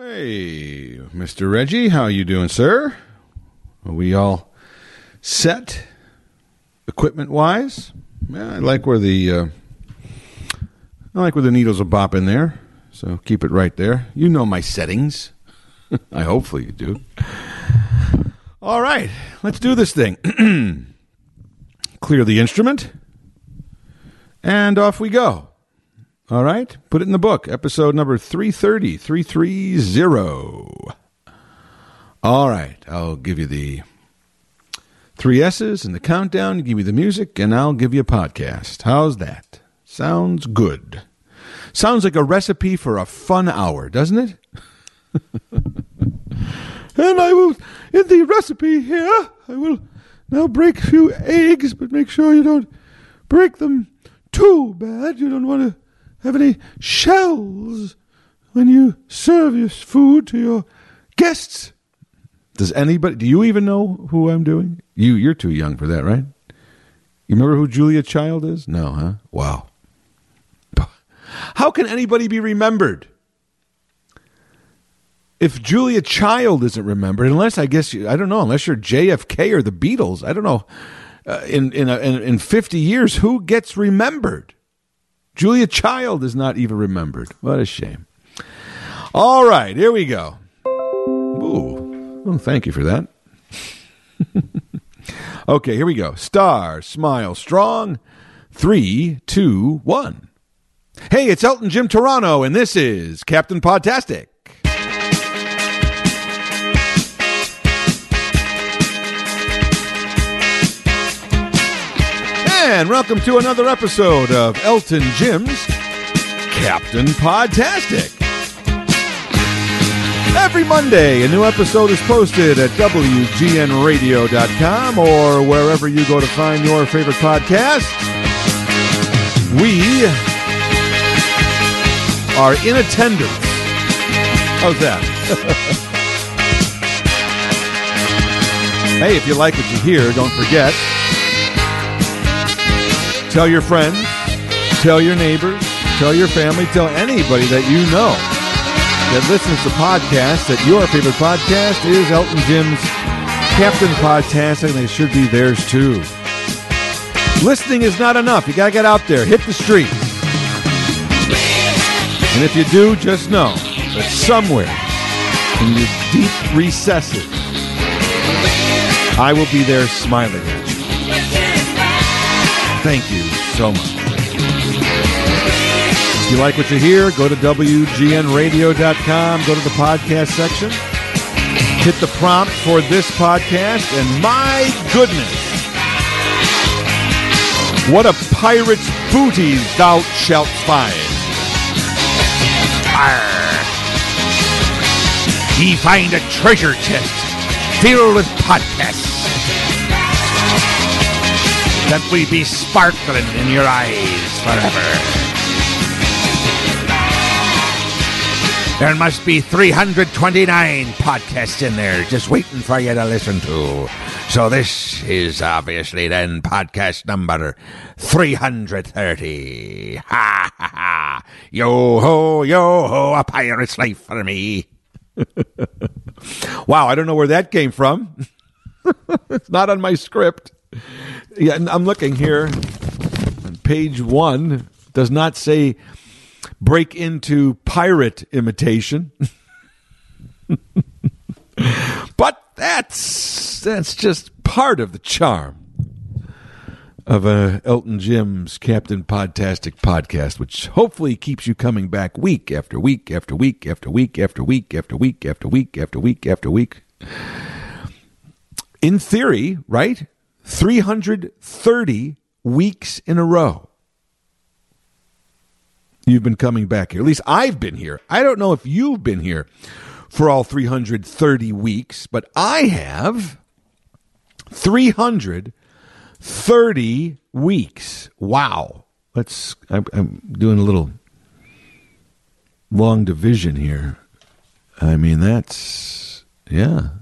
Hey, Mr. Reggie, how you doing, sir? Are we all set equipment wise? Yeah, I like where the uh, I like where the needles are bopping there. So keep it right there. You know my settings. I hopefully you do. All right, let's do this thing. Clear the instrument, and off we go. All right, put it in the book. Episode number 330, 330. All right, I'll give you the three S's and the countdown. give you the music, and I'll give you a podcast. How's that? Sounds good. Sounds like a recipe for a fun hour, doesn't it? and I will, in the recipe here, I will now break a few eggs, but make sure you don't break them too bad. You don't want to have any shells when you serve your food to your guests. Does anybody? Do you even know who I'm doing? You, you're too young for that, right? You remember who Julia Child is? No, huh? Wow. How can anybody be remembered? If Julia Child isn't remembered, unless I guess I don't know, unless you're JFK or the Beatles, I don't know. Uh, in in, a, in in 50 years, who gets remembered? Julia Child is not even remembered. What a shame. All right, here we go. Ooh, well, thank you for that. okay, here we go. Star, smile, strong. Three, two, one. Hey, it's Elton Jim Toronto, and this is Captain Podtastic. And welcome to another episode of Elton Jim's Captain Podtastic. Every Monday, a new episode is posted at WGNRadio.com or wherever you go to find your favorite podcast. We are in attendance. How's that? hey, if you like what you hear, don't forget Tell your friends, tell your neighbors, tell your family, tell anybody that you know that listens to podcasts that your favorite podcast is Elton Jim's Captain Podcast, and they should be theirs too. Listening is not enough. You got to get out there, hit the streets. And if you do, just know that somewhere in your deep recesses, I will be there smiling at you. Thank you so much. If you like what you hear, go to WGNradio.com, go to the podcast section, hit the prompt for this podcast, and my goodness, what a pirate's booty thou shalt find. Arr. Ye find a treasure chest filled with podcasts that we be sparkling in your eyes forever. There must be 329 podcasts in there just waiting for you to listen to. So this is obviously then podcast number 330. Ha ha ha. Yo ho, yo ho, a pirate's life for me. wow, I don't know where that came from. it's not on my script. Yeah, I'm looking here. Page one does not say break into pirate imitation. but that's that's just part of the charm of uh, Elton Jim's Captain Podtastic podcast, which hopefully keeps you coming back week after week after week after week after week after week after week after week after week. In theory, right? 330 weeks in a row. You've been coming back here. At least I've been here. I don't know if you've been here for all 330 weeks, but I have 330 weeks. Wow. Let's, I'm, I'm doing a little long division here. I mean, that's, yeah.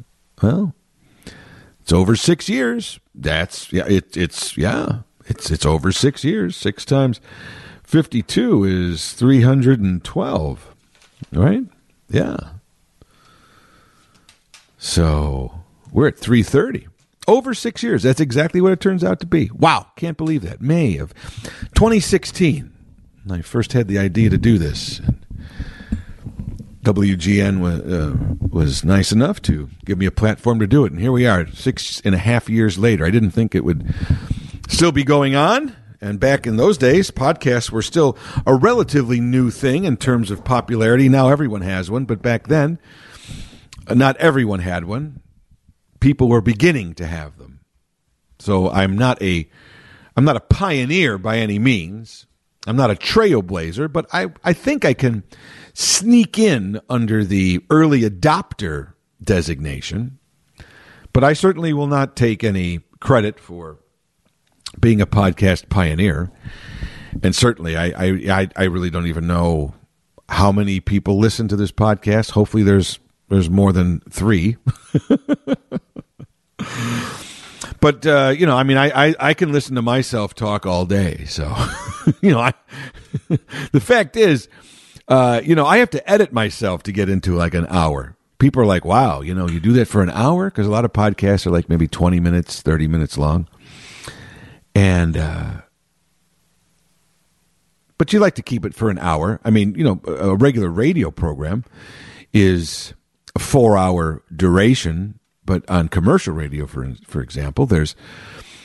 Well, it's over six years. That's yeah. It, it's yeah. It's it's over six years. Six times fifty-two is three hundred and twelve. Right? Yeah. So we're at 330. Over six years. That's exactly what it turns out to be. Wow. Can't believe that. May of 2016. I first had the idea to do this. WGN was, uh, was nice enough to give me a platform to do it. And here we are, six and a half years later. I didn't think it would still be going on. And back in those days, podcasts were still a relatively new thing in terms of popularity. Now everyone has one, but back then, not everyone had one. People were beginning to have them. So I'm not a I'm not a pioneer by any means. I'm not a trailblazer, but I, I think I can sneak in under the early adopter designation. But I certainly will not take any credit for being a podcast pioneer. And certainly, I, I, I really don't even know how many people listen to this podcast. Hopefully, there's there's more than three. but uh, you know, I mean, I, I, I can listen to myself talk all day. So, you know, I the fact is, uh, you know, I have to edit myself to get into like an hour. People are like, "Wow, you know, you do that for an hour?" Because a lot of podcasts are like maybe twenty minutes, thirty minutes long, and. Uh, but you like to keep it for an hour. I mean, you know, a regular radio program is a four hour duration, but on commercial radio, for for example, there's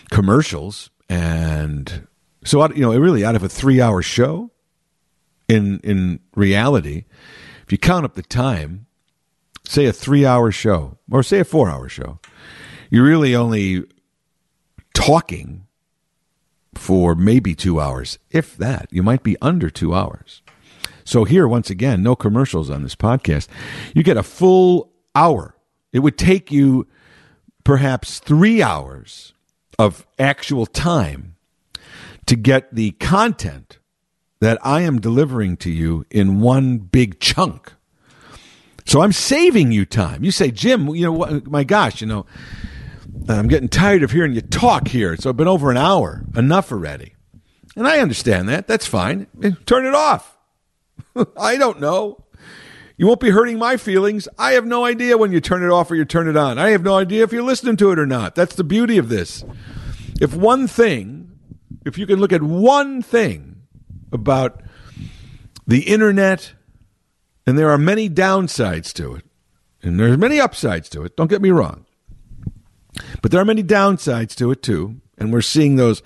commercials, and so you know, really, out of a three hour show, in in reality, if you count up the time, say a three hour show or say a four hour show, you're really only talking for maybe two hours, if that. You might be under two hours. So here, once again, no commercials on this podcast. You get a full hour. It would take you perhaps three hours of actual time to get the content that I am delivering to you in one big chunk. So I'm saving you time. You say, Jim, you know, what, my gosh, you know, I'm getting tired of hearing you talk here. So I've been over an hour, enough already. And I understand that. That's fine. Turn it off. I don't know. You won't be hurting my feelings. I have no idea when you turn it off or you turn it on. I have no idea if you're listening to it or not. That's the beauty of this. If one thing, if you can look at one thing about the internet, and there are many downsides to it, and there's many upsides to it, don't get me wrong. But there are many downsides to it too, and we're seeing those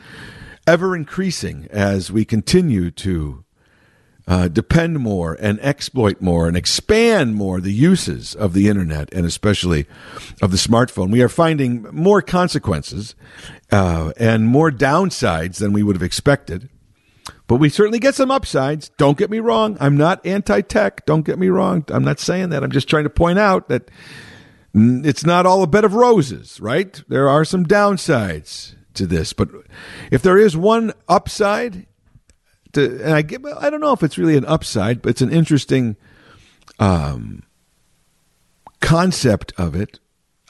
ever increasing as we continue to uh, depend more and exploit more and expand more the uses of the internet and especially of the smartphone. We are finding more consequences uh, and more downsides than we would have expected. But we certainly get some upsides. Don't get me wrong. I'm not anti tech. Don't get me wrong. I'm not saying that. I'm just trying to point out that it's not all a bed of roses, right? There are some downsides to this. But if there is one upside, to, and I get, I don't know if it's really an upside, but it's an interesting um, concept of it,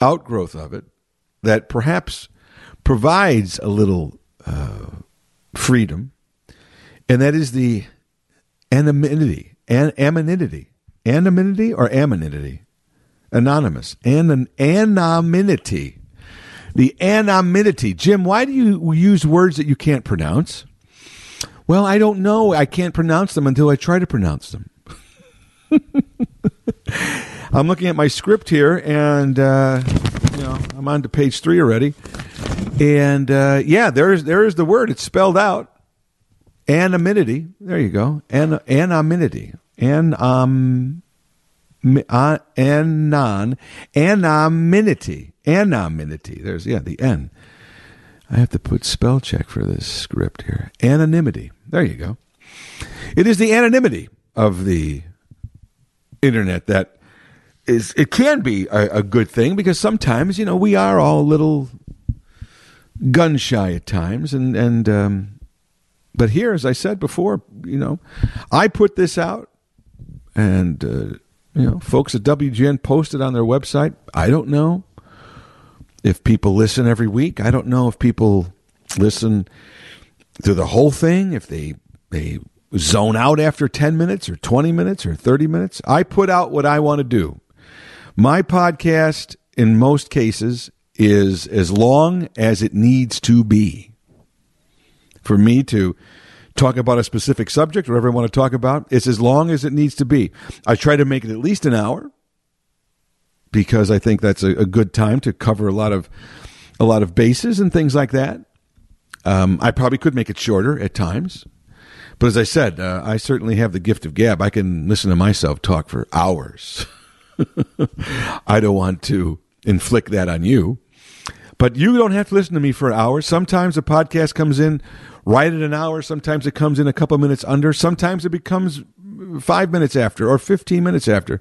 outgrowth of it, that perhaps provides a little uh, freedom, and that is the anonymity, an- anonymity, anonymity or anonymity, anonymous, an- anonymity, the anonymity. Jim, why do you use words that you can't pronounce? Well, I don't know. I can't pronounce them until I try to pronounce them. I'm looking at my script here, and uh, you know, I'm on to page three already. And uh, yeah, there's there is the word. It's spelled out. Anonymity. There you go. An- anonymity. An um. Uh, anon anonymity anonymity there's yeah the n i have to put spell check for this script here anonymity there you go. It is the anonymity of the internet that is it can be a, a, good thing because sometimes you know we are all a little gun shy at times and and um, but here as I said before you know I put this out and uh, you know folks at WGN posted on their website I don't know if people listen every week I don't know if people listen through the whole thing, if they they zone out after 10 minutes or 20 minutes or 30 minutes, I put out what I want to do. My podcast in most cases, is as long as it needs to be. For me to talk about a specific subject, or whatever I want to talk about, it's as long as it needs to be. I try to make it at least an hour because I think that's a, a good time to cover a lot of a lot of bases and things like that. Um, I probably could make it shorter at times, but as I said, uh, I certainly have the gift of gab. I can listen to myself talk for hours. I don't want to inflict that on you. But you don't have to listen to me for an hour. Sometimes a podcast comes in right at an hour. Sometimes it comes in a couple minutes under. Sometimes it becomes five minutes after or 15 minutes after.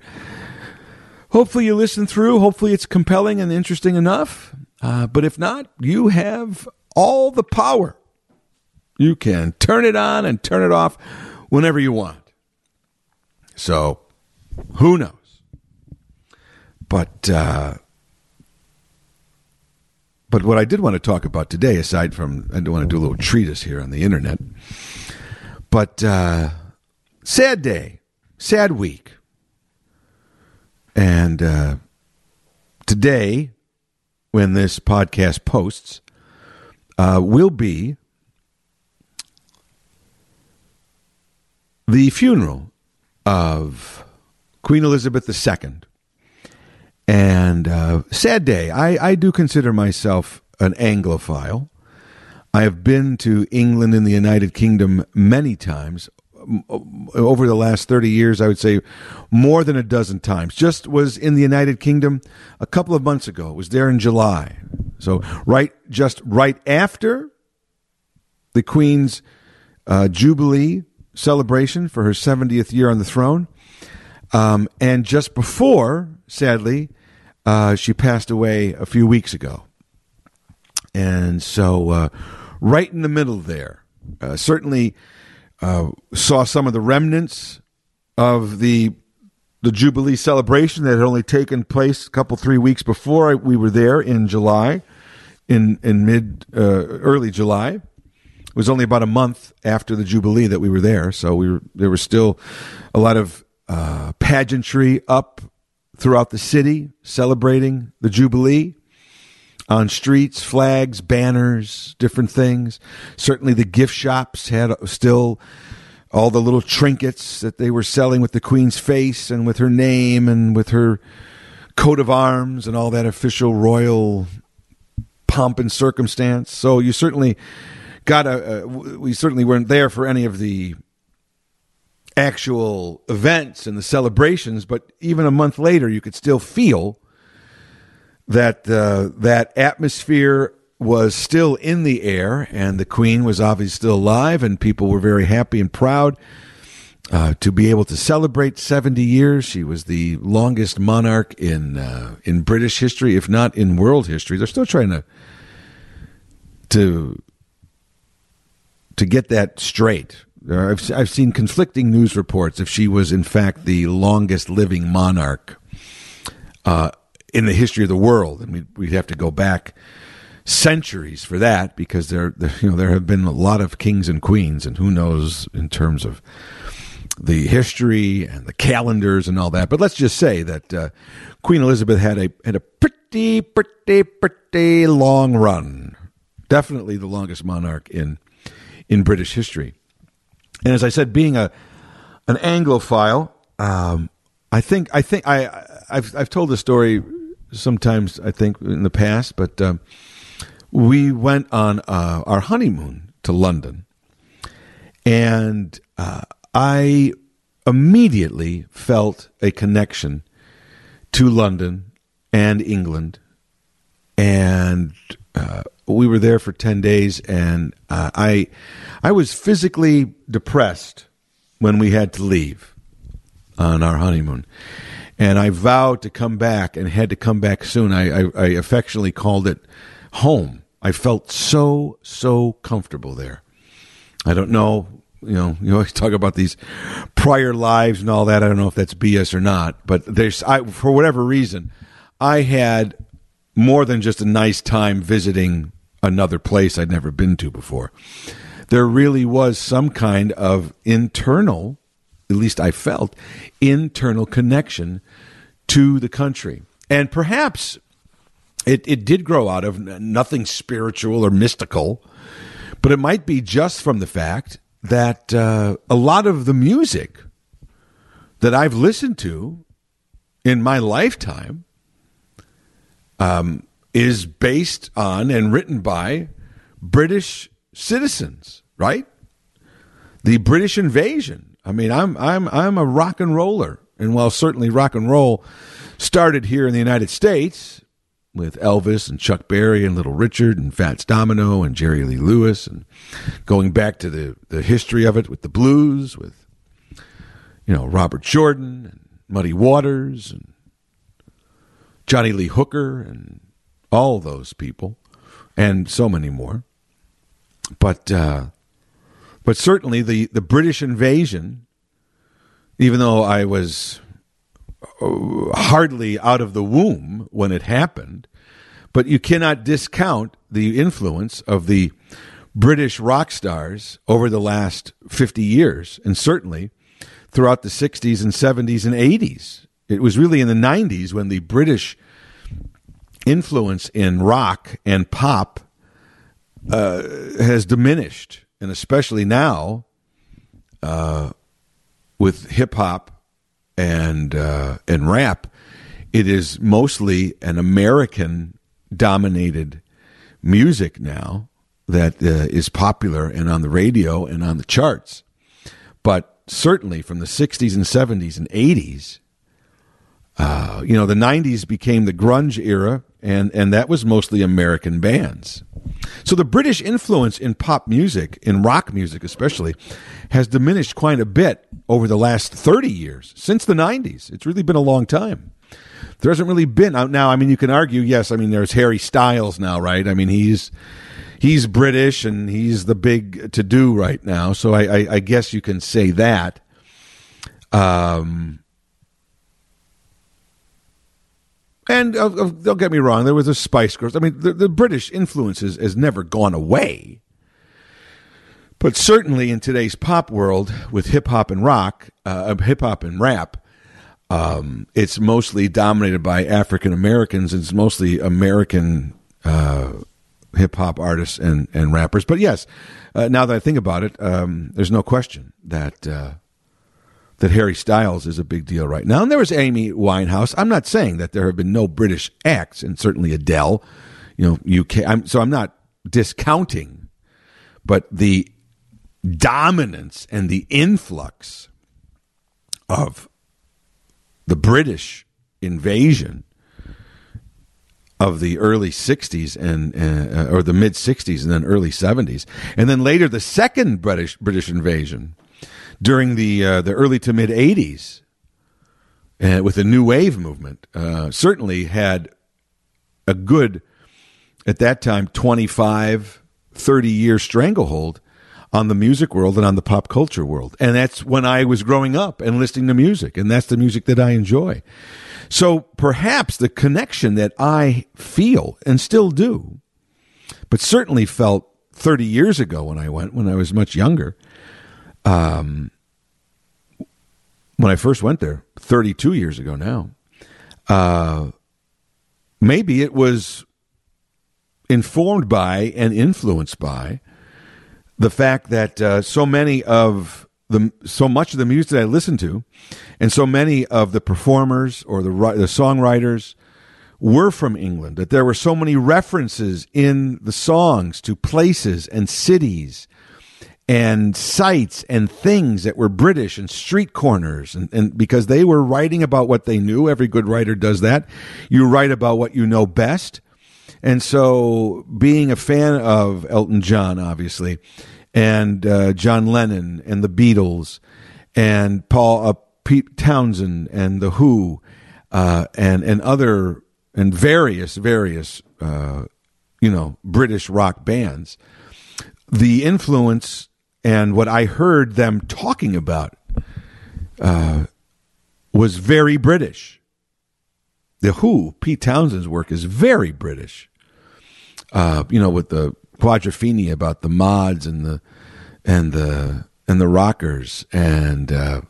Hopefully you listen through. Hopefully it's compelling and interesting enough. Uh, but if not, you have all the power. You can turn it on and turn it off whenever you want. So, who knows? But uh, but what I did want to talk about today, aside from I don't want to do a little treatise here on the internet, but uh, sad day, sad week, and uh, today, when this podcast posts, uh, will be the funeral of Queen Elizabeth II and uh, sad day. I, I do consider myself an Anglophile. I have been to England and the United Kingdom many times. Over the last 30 years, I would say more than a dozen times. Just was in the United Kingdom a couple of months ago. It was there in July. So, right, just right after the Queen's uh, Jubilee celebration for her 70th year on the throne. Um, and just before, sadly, uh, she passed away a few weeks ago. And so, uh, right in the middle there, uh, certainly uh, saw some of the remnants of the the Jubilee celebration that had only taken place a couple three weeks before we were there in July, in in mid uh, early July. It was only about a month after the Jubilee that we were there, so we were there was still a lot of uh, pageantry up throughout the city celebrating the Jubilee on streets, flags, banners, different things. Certainly the gift shops had still all the little trinkets that they were selling with the Queen's face and with her name and with her coat of arms and all that official royal pomp and circumstance. So you certainly got a, we certainly weren't there for any of the actual events and the celebrations, but even a month later, you could still feel that uh, that atmosphere was still in the air, and the Queen was obviously still alive, and people were very happy and proud uh, to be able to celebrate 70 years. She was the longest monarch in uh, in British history, if not in world history. They're still trying to to to get that straight. I've, I've seen conflicting news reports if she was in fact the longest living monarch uh, in the history of the world, and we'd, we'd have to go back centuries for that because there, there, you know there have been a lot of kings and queens, and who knows in terms of the history and the calendars and all that. But let's just say that uh, Queen Elizabeth had a had a pretty pretty pretty long run, definitely the longest monarch in in British history. And as I said, being a an Anglophile, um, I think I think I I've I've told the story sometimes I think in the past, but um, we went on uh, our honeymoon to London, and uh, I immediately felt a connection to London and England, and uh, we were there for 10 days and uh, I I was physically depressed when we had to leave on our honeymoon. And I vowed to come back and had to come back soon. I, I, I affectionately called it home. I felt so, so comfortable there. I don't know, you know, you always talk about these prior lives and all that. I don't know if that's BS or not, but there's, I, for whatever reason, I had more than just a nice time visiting another place I'd never been to before. There really was some kind of internal, at least I felt, internal connection to the country. And perhaps It it did grow out of nothing spiritual or mystical, but it might be just from the fact that uh, a lot of the music that I've listened to in my lifetime um, is based on and written by British citizens, right? The British invasion. I mean, I'm I'm I'm a rock and roller, and while certainly rock and roll started here in the United States with Elvis and Chuck Berry and Little Richard and Fats Domino and Jerry Lee Lewis, and going back to the the history of it with the blues, with you know Robert Johnson and Muddy Waters and Johnny Lee Hooker and all those people, and so many more. But uh, but certainly the the British invasion, even though I was uh, hardly out of the womb when it happened, but you cannot discount the influence of the British rock stars over the last 50 years, and certainly throughout the 60s and 70s and 80s. It was really in the 90s when the British influence in rock and pop uh, has diminished, and especially now uh, with hip hop and uh, and rap, it is mostly an American dominated music now that uh, is popular and on the radio and on the charts. But certainly from the 60s and 70s and 80s, uh, you know, the 90s became the grunge era, and, and that was mostly American bands. So the British influence in pop music, in rock music especially, has diminished quite a bit over the last 30 years, since the 90s. It's really been a long time. There hasn't really been now. I mean, you can argue. Yes, I mean, there's Harry Styles now, right? I mean, he's he's British and he's the big to do right now. So I, I, I guess you can say that. Um, And uh, uh, don't get me wrong, there was a Spice Girls. I mean, the, the British influence has, never gone away. But certainly in today's pop world, with hip hop and rock, uh, hip hop and rap, um, it's mostly dominated by African Americans. It's mostly American uh, hip hop artists and, and rappers. But yes, uh, now that I think about it, um, there's no question that uh, that Harry Styles is a big deal right now. And there was Amy Winehouse. I'm not saying that there have been no British acts, and certainly Adele, you know, UK. I'm, so I'm not discounting, but the dominance and the influx of the British invasion of the early 60s and uh, or the mid 60s and then early 70s and then later the second British British invasion during the uh, the early to mid '80s, uh, with the new wave movement, uh, certainly had a good at that time 25 30 year stranglehold on the music world and on the pop culture world. And that's when i was growing up and listening to music and that's the music that i enjoy. So perhaps the connection that i feel and still do but certainly felt 30 years ago when i went when i was much younger um, when I first went there, 32 years ago now, uh, maybe it was informed by and influenced by the fact that uh, so many of the so much of the music that I listened to, and so many of the performers or the the songwriters were from England. That there were so many references in the songs to places and cities and sites and things that were British and street corners. And, and, because they were writing about what they knew, every good writer does that. You write about what you know best. And so being a fan of Elton John, obviously, and uh, John Lennon and the Beatles and Paul uh, Pete Townshend and the Who uh, and and other and various various uh, you know British rock bands, the influence and what I heard them talking about uh, was very British. The Who, Pete Townshend's work is very British. Uh, you know, with the quadrophenia about the mods and the and the and the rockers, and uh,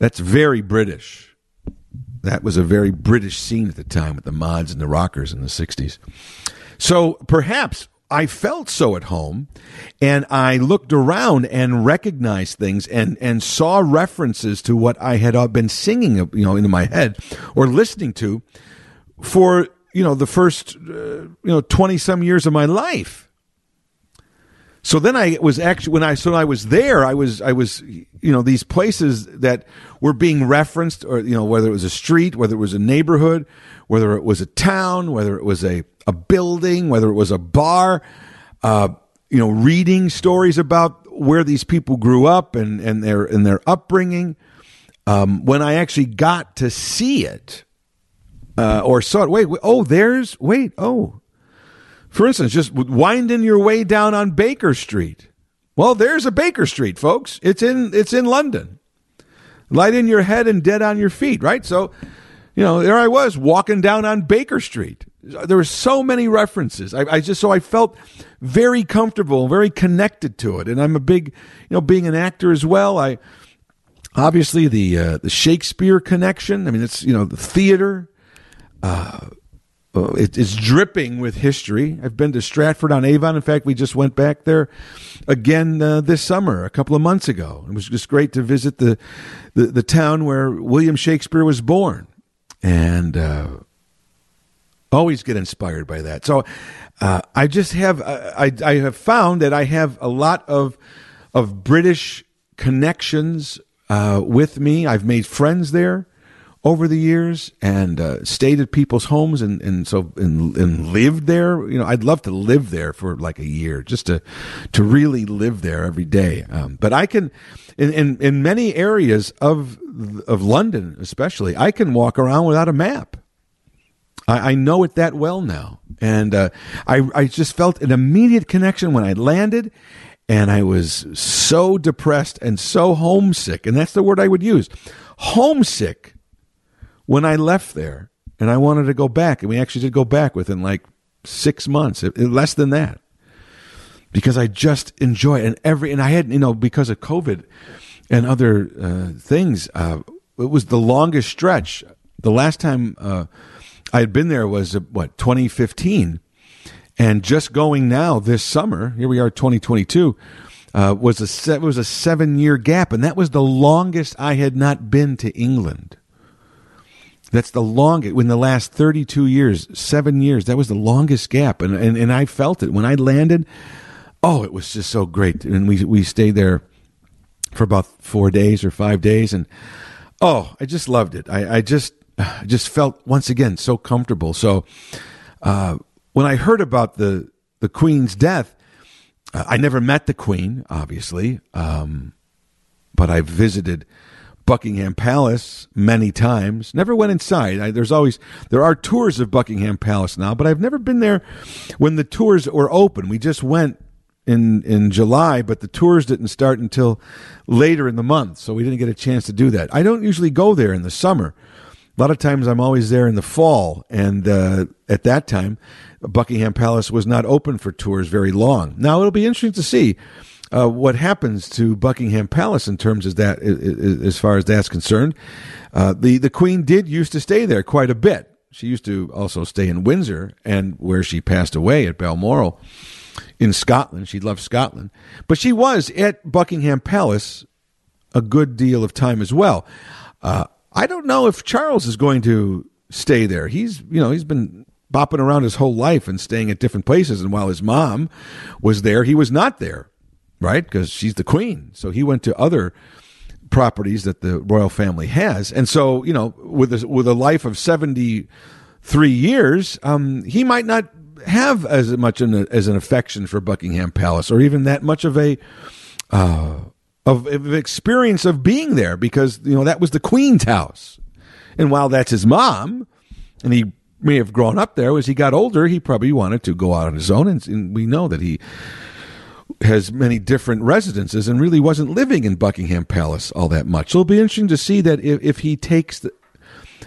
that's very British. That was a very British scene at the time with the mods and the rockers in the 60s. So perhaps I felt so at home and I looked around and recognized things and, and saw references to what I had uh, been singing, you know, into my head or listening to for, you know, the first, uh, you know, 20 some years of my life. So then I was actually when I so I was there I was I was you know these places that were being referenced or you know whether it was a street whether it was a neighborhood whether it was a town whether it was a a building, whether it was a bar, uh, you know, reading stories about where these people grew up and, and their and their upbringing. Um, when I actually got to see it uh, or saw it, wait, wait, oh, there's wait, oh, for instance, just winding your way down on Baker Street. Well, there's a Baker Street, folks. It's in it's in London. Light in your head and dead on your feet, right? So, you know, there I was walking down on Baker Street there were so many references. I, I, just so I felt very comfortable, very connected to it, and I'm a big, you know, being an actor as well. I obviously the uh, the Shakespeare connection. I mean, it's you know the theater. Uh, uh, it, it's dripping with history. I've been to Stratford on Avon. In fact, we just went back there again uh, this summer, a couple of months ago. It was just great to visit the the, the town where William Shakespeare was born, and uh, always get inspired by that. So uh, I just have uh, I I have found that I have a lot of of British connections uh, with me. I've made friends there over the years and uh, stayed at people's homes and, and so and, and lived there. You know, I'd love to live there for like a year just to to really live there every day. Um, but I can in, in in many areas of of London, especially, I can walk around without a map. I, I know it that well now. And uh, I, I just felt an immediate connection when I landed, and I was so depressed and so homesick. And that's the word I would use homesick when I left there. And I wanted to go back. And we actually did go back within like six months, less than that. Because I just enjoy it. And every, and I had, you know, because of COVID and other uh, things, uh, it was the longest stretch. The last time uh, I had been there was uh, what 2015, and just going now this summer. Here we are, 2022. Uh, was a was a seven year gap, and that was the longest I had not been to England. That's the longest in the last 32 years, seven years. That was the longest gap, and and, and I felt it when I landed. Oh, it was just so great, and we we stayed there for about four days or five days, and oh, I just loved it. I, I just just felt once again so comfortable. So uh, when I heard about the the Queen's death, uh, I never met the Queen, obviously, um, but I visited Buckingham Palace many times. Never went inside. I, there's always there are tours of Buckingham Palace now, but I've never been there when the tours were open. We just went in in July, but the tours didn't start until later in the month, so we didn't get a chance to do that. I don't usually go there in the summer a lot of times I'm always there in the fall, and uh, at that time, Buckingham Palace was not open for tours very long. Now it'll be interesting to see uh, what happens to Buckingham Palace in terms of that, as far as that's concerned. Uh, the the Queen did used to stay there quite a bit. She used to also stay in Windsor, and where she passed away at Balmoral in Scotland. She loved Scotland, but she was at Buckingham Palace a good deal of time as well. Uh, I don't know if Charles is going to stay there. He's, you know, he's been bopping around his whole life and staying at different places. And while his mom was there, he was not there, right? Because she's the queen. So he went to other properties that the royal family has. And so, you know, with a, with a life of 73 years, um, he might not have as much an, as an affection for Buckingham Palace or even that much of a, uh, of, of experience of being there because you know that was the queen's house, and while that's his mom, and he may have grown up there as he got older, he probably wanted to go out on his own, and, and we know that he has many different residences and really wasn't living in Buckingham Palace all that much. So it'll be interesting to see that if, if he takes the,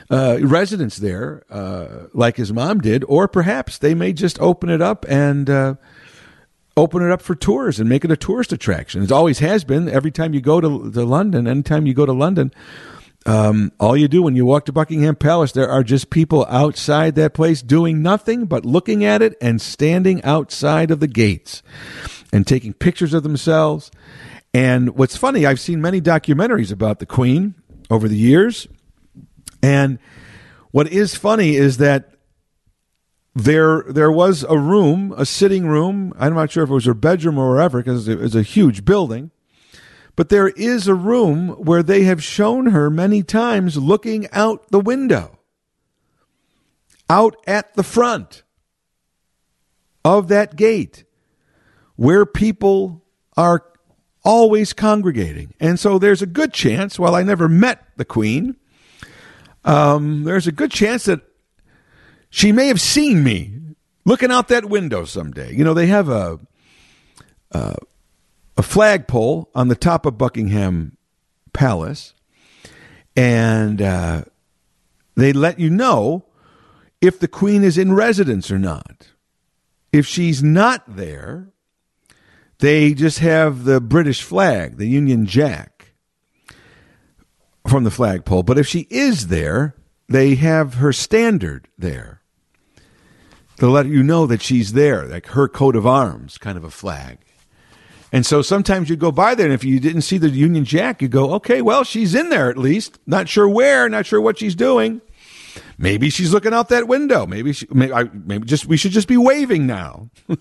uh, residence there, uh, like his mom did, or perhaps they may just open it up and uh, open it up for tours and make it a tourist attraction. It always has been. Every time you go to, to London, anytime you go to London, Um, all you do when you walk to Buckingham Palace, there are just people outside that place doing nothing but looking at it and standing outside of the gates and taking pictures of themselves. And what's funny, I've seen many documentaries about the Queen over the years. And what is funny is that there there was a room, a sitting room. I'm not sure if it was her bedroom or wherever, because it was a huge building. But there is a room where they have shown her many times looking out the window, out at the front of that gate, where people are always congregating. And so there's a good chance, while I never met the Queen, um, there's a good chance that she may have seen me looking out that window someday. You know, they have a a, a flagpole on the top of Buckingham Palace, and uh, they let you know if the Queen is in residence or not. If she's not there, they just have the British flag, the Union Jack, from the flagpole. But if she is there, they have her standard there to let you know that she's there, like her coat of arms, kind of a flag. And so sometimes you go by there, and if you didn't see the Union Jack, you go, okay, well, she's in there at least. Not sure where, not sure what she's doing. Maybe she's looking out that window. Maybe she, maybe, I, maybe just we should just be waving now.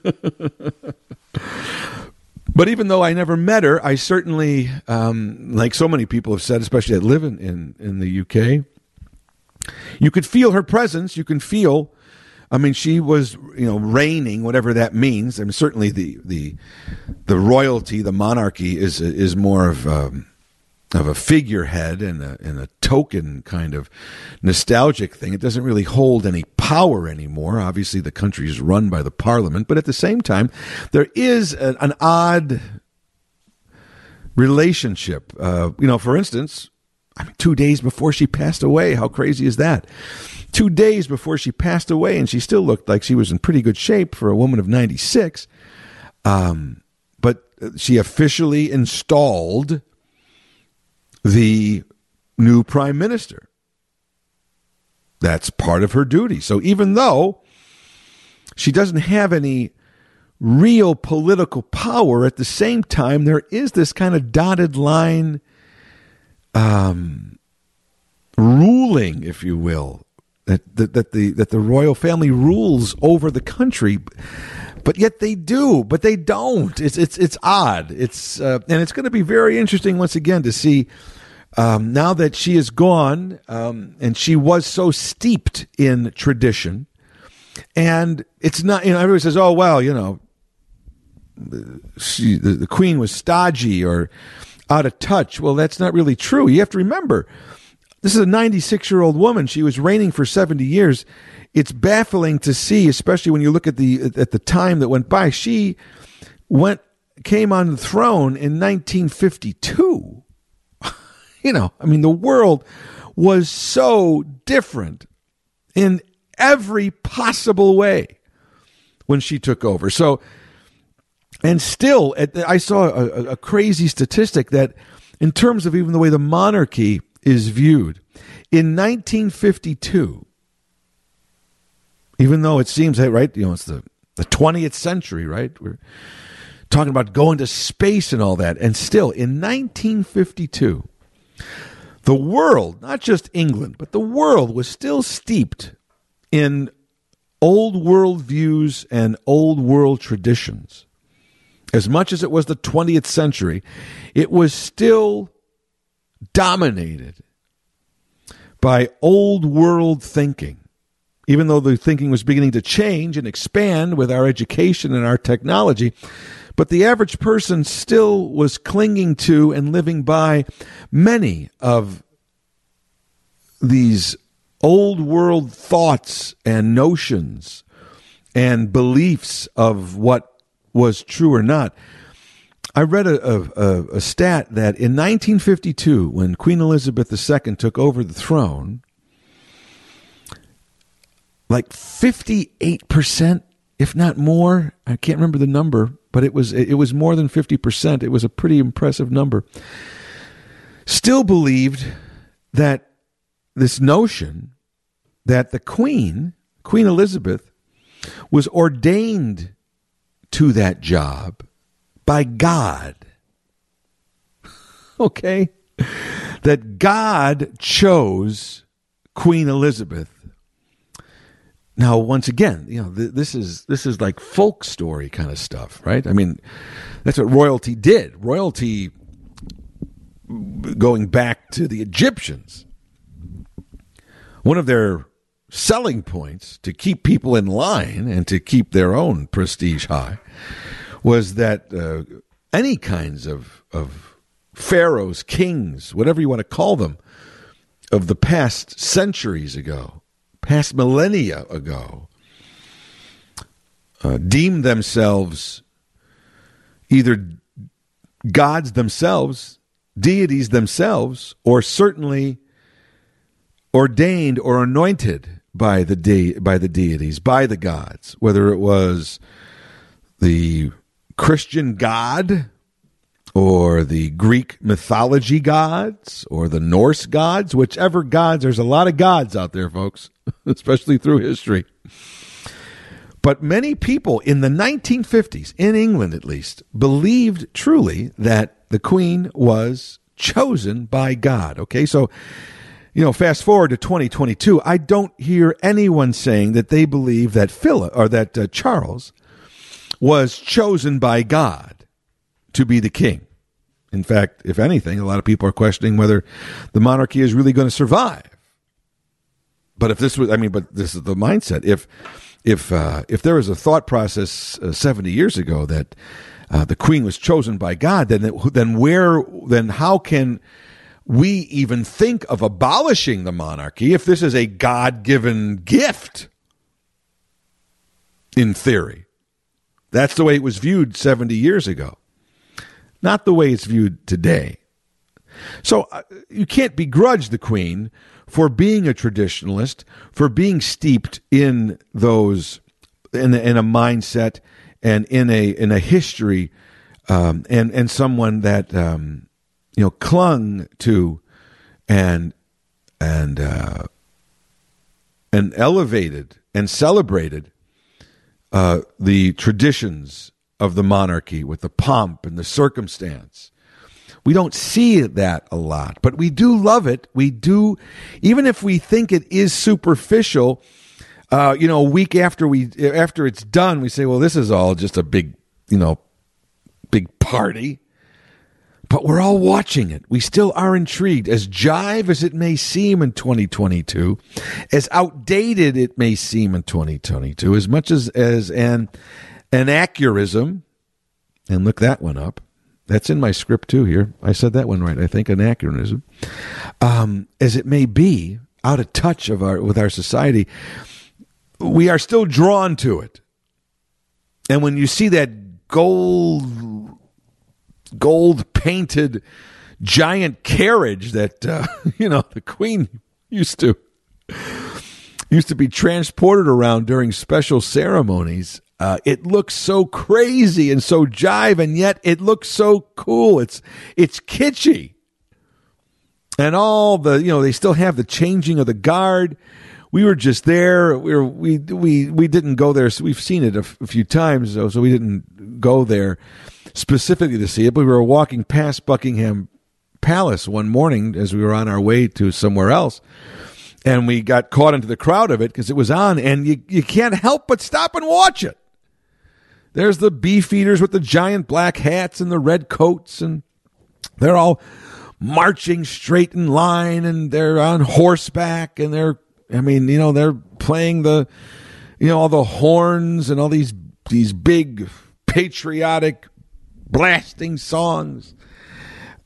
but even though I never met her, I certainly, um, like so many people have said, especially that live in, in, in the UK, you could feel her presence. You can feel I mean, she was, you know, reigning, whatever that means. I mean, certainly the the the royalty, the monarchy, is is more of um, of a figurehead and a, and a token kind of nostalgic thing. It doesn't really hold any power anymore. Obviously, the country is run by the parliament, but at the same time, there is a, an odd relationship. Uh, you know, for instance, I mean, two days before she passed away, how crazy is that? two days before she passed away, and she still looked like she was in pretty good shape for a woman of 96. Um, but she officially installed the new prime minister. That's part of her duty. So even though she doesn't have any real political power, at the same time, there is this kind of dotted line um, ruling, if you will, that, that, that the that the royal family rules over the country but yet they do but they don't it's it's it's odd it's uh, and it's going to be very interesting once again to see um, now that she is gone um, and she was so steeped in tradition and it's not you know everybody says oh well you know she the, the queen was stodgy or out of touch well that's not really true you have to remember this is a 96 year old woman. She was reigning for 70 years. It's baffling to see, especially when you look at the at the time that went by. She went came on the throne in 1952. You know, I mean, the world was so different in every possible way when she took over. So, and still, I saw a, a crazy statistic that in terms of even the way the monarchy is viewed. In 1952, even though it seems that, right, you know, it's the, the 20th century, right? We're talking about going to space and all that. And still, in 1952, the world, not just England, but the world was still steeped in old world views and old world traditions. As much as it was the 20th century, it was still dominated by old world thinking. Even though the thinking was beginning to change and expand with our education and our technology, but the average person still was clinging to and living by many of these old world thoughts and notions and beliefs of what was true or not. I read a, a, a, stat that in 1952, when Queen Elizabeth II took over the throne, like 58%, if not more, I can't remember the number, but it was it was more than 50%. It was a pretty impressive number. Still believed that this notion that the Queen, Queen Elizabeth, was ordained to that job by God. okay? That God chose Queen Elizabeth. Now, once again, you know, th- this is this is like folk story kind of stuff, right? I mean, that's what royalty did. Royalty going back to the Egyptians. One of their selling points to keep people in line and to keep their own prestige high was that uh, any kinds of, of pharaohs, kings, whatever you want to call them, of the past centuries ago, past millennia ago, uh, deemed themselves either gods themselves, deities themselves, or certainly ordained or anointed by the de- by the deities, by the gods, whether it was the Christian God or the Greek mythology gods or the Norse gods, whichever gods, there's a lot of gods out there, folks, especially through history. But many people in the 1950s, in England at least, believed truly that the Queen was chosen by God. Okay, so you know, fast forward to 2022, I don't hear anyone saying that they believe that Philip or that uh, Charles was chosen by God to be the king. In fact, if anything, a lot of people are questioning whether the monarchy is really going to survive. But if this was, I mean, but this is the mindset. If if uh, if there was a thought process uh, 70 years ago that uh, the queen was chosen by God, then then where then how can we even think of abolishing the monarchy if this is a God given gift. In theory, that's the way it was viewed 70 years ago, not the way it's viewed today. So uh, you can't begrudge the Queen for being a traditionalist, for being steeped in those, in, in a mindset and in a in a history, um, and and someone that um, you know, clung to and and uh, and elevated and celebrated uh, the traditions of the monarchy with the pomp and the circumstance. We don't see that a lot, but we do love it. We do, even if we think it is superficial. Uh, you know, a week after we after it's done, we say, "Well, this is all just a big, you know, big party." But we're all watching it. We still are intrigued. As jive as it may seem in 2022, as outdated it may seem in 2022, as much as, as an anachronism, and look that one up. That's in my script too here. I said that one right. I think anachronism. Um, as it may be, out of touch of our with our society, we are still drawn to it. And when you see that gold gold painted giant carriage that uh, you know the queen used to used to be transported around during special ceremonies uh, it looks so crazy and so jive and yet it looks so cool. It's it's kitschy. And all the you know they still have the changing of the guard. We were just there. We were, we we we didn't go there. So we've seen it a, f- a few times though so we didn't go there specifically to see it, but we were walking past Buckingham Palace one morning as we were on our way to somewhere else. And we got caught into the crowd of it because it was on, and you, you can't help but stop and watch it. There's the beefeaters with the giant black hats and the red coats, and they're all marching straight in line, and they're on horseback, and they're, I mean, you know, they're playing the, you know, all the horns and all these these big patriotic blasting songs.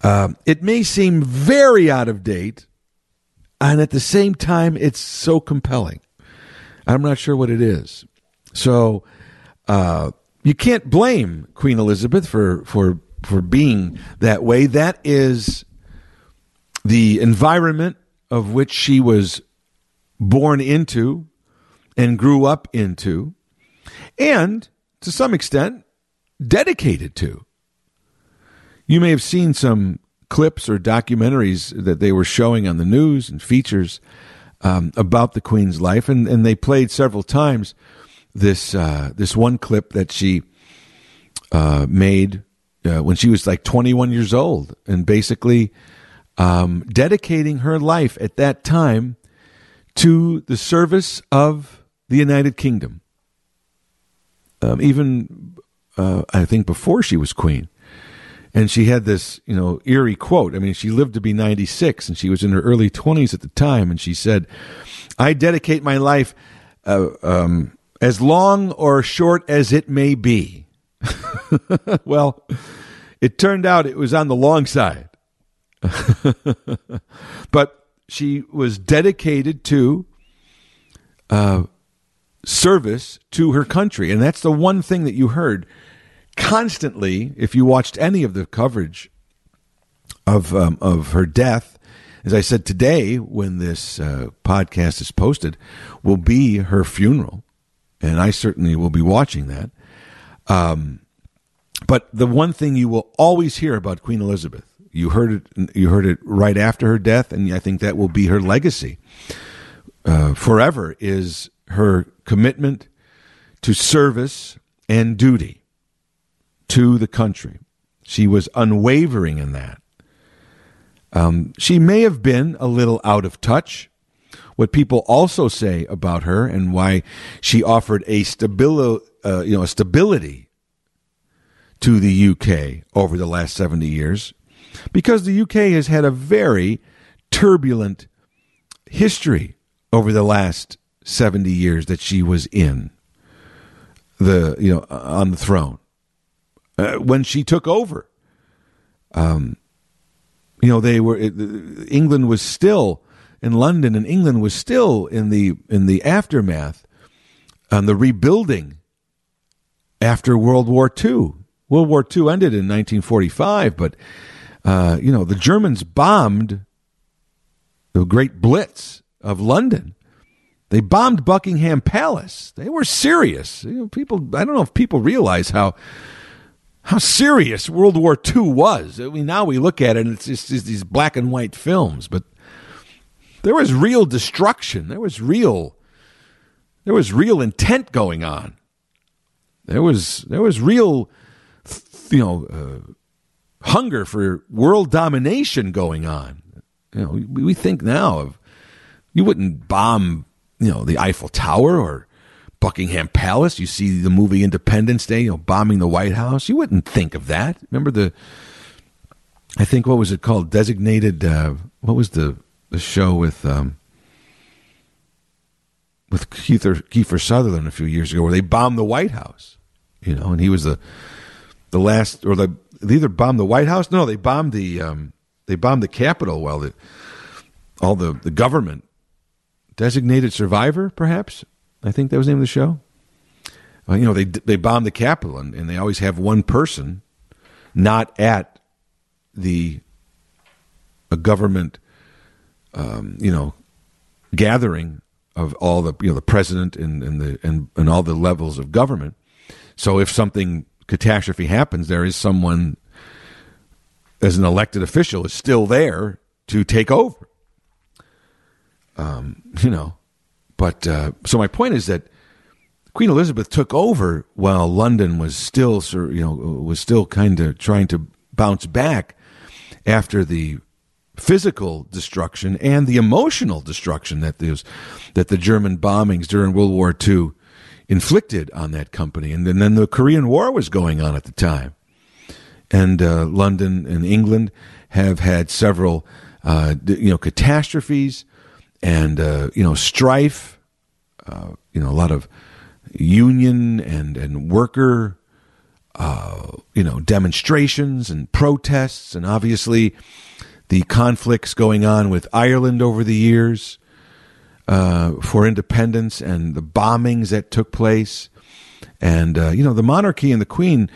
Uh, it may seem very out of date, and at the same time, it's so compelling. I'm not sure what it is. So uh, you can't blame Queen Elizabeth for for for being that way. That is the environment of which she was born into and grew up into, and to some extent dedicated to. You may have seen some clips or documentaries that they were showing on the news and features um, about the Queen's life, and, and they played several times this uh, this one clip that she uh, made uh, when she was like 21 years old, and basically um, dedicating her life at that time to the service of the United Kingdom. Um, even uh, I think before she was queen. And she had this, you know, eerie quote. I mean, she lived to be 96 and she was in her early 20s at the time. And she said, I dedicate my life uh, um, as long or short as it may be. well, it turned out it was on the long side. but she was dedicated to uh, service to her country. And that's the one thing that you heard constantly, if you watched any of the coverage of um, of her death, as I said today, when this uh, podcast is posted, will be her funeral, and I certainly will be watching that. Um, but the one thing you will always hear about Queen Elizabeth, you heard it, you heard it right after her death, and I think that will be her legacy uh, forever. Is her commitment to service and duty to the country. She was unwavering in that. Um, she may have been a little out of touch. What people also say about her and why she offered a stabili- uh, you know, stability to the UK over the last 70 years, because the UK has had a very turbulent history over the last 70 years that she was in the you know on the throne uh, when she took over. Um, you know, they were England was still in London, and England was still in the in the aftermath on the rebuilding after World War II. World War II ended in 1945, but uh, you know the Germans bombed the Great Blitz of London. They bombed Buckingham Palace. They were serious. You know, people, I don't know if people realize how how serious World War II was. I mean, now we look at it and it's just, it's these black and white films, but there was real destruction. There was real, there was real intent going on. There was there was real, you know, uh, hunger for world domination going on. You know, we, we think now of you wouldn't bomb, you know, the Eiffel Tower or Buckingham Palace. You see the movie Independence Day, you know, bombing the White House. You wouldn't think of that. Remember the, I think what was it called? Designated. Uh, what was the the show with um, with Kiefer, Kiefer Sutherland a few years ago, where they bombed the White House. You know, and he was the the last, or the they either bombed the White House. No, they bombed the um, they bombed the Capitol. While the all the the government designated survivor, perhaps I think that was the name of the show. Uh, you know, they they bomb the Capitol, and, and they always have one person not at the a government, um, you know, gathering of all the you know the president and, and the and, and all the levels of government. So if something catastrophe happens, there is someone as an elected official is still there to take over. Um, you know, but uh, so my point is that Queen Elizabeth took over while London was still, you know, was still kind of trying to bounce back after the physical destruction and the emotional destruction that was that the German bombings during World War II inflicted on that company, and then, then the Korean War was going on at the time, and uh, London and England have had several, uh, you know, catastrophes and uh, you know strife, uh, you know a lot of union and and worker, uh, you know demonstrations and protests, and obviously the conflicts going on with Ireland over the years uh, for independence and the bombings that took place, and uh, you know the monarchy and the Queen.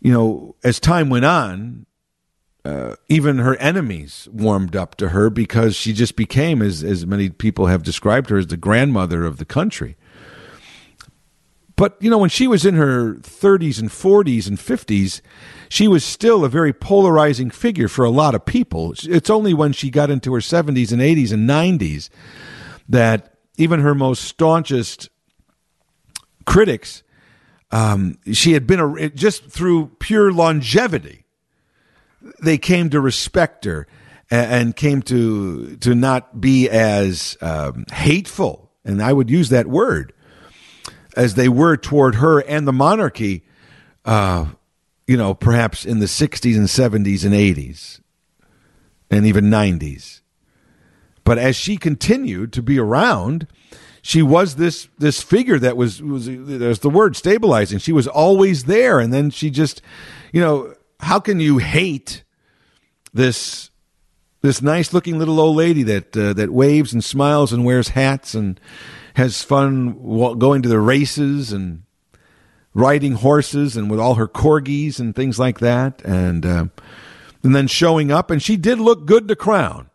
You know, as time went on, uh, even her enemies warmed up to her because she just became, as as many people have described her, as the grandmother of the country. But, you know, when she was in her 30s and 40s and 50s, she was still a very polarizing figure for a lot of people. It's only when she got into her 70s and 80s and 90s that even her most staunchest critics, um, she had been a, just through pure longevity, they came to respect her and, came to to not be as um, hateful, and I would use that word as they were toward her and the monarchy. Uh, you know, perhaps in the 60s and 70s and 80s and even 90s. But as she continued to be around, she was this this figure that was was there's the word stabilizing. She was always there, and then she just, you know, how can you hate this this nice looking little old lady that uh, that waves and smiles and wears hats and has fun going to the races and riding horses and with all her corgis and things like that, and uh, and then showing up. And she did look good to crown.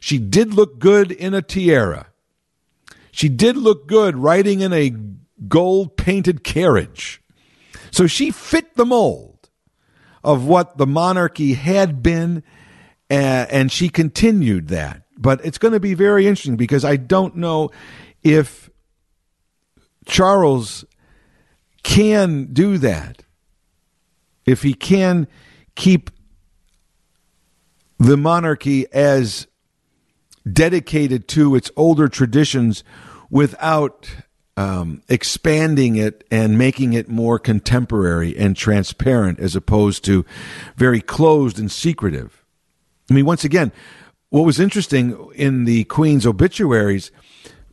She did look good in a tiara. She did look good riding in a gold painted carriage. So she fit the mold of what the monarchy had been, uh, and she continued that. But it's going to be very interesting because I don't know if Charles can do that, if he can keep the monarchy as dedicated to its older traditions without um, expanding it and making it more contemporary and transparent as opposed to very closed and secretive. I mean, once again, what was interesting in the Queen's obituaries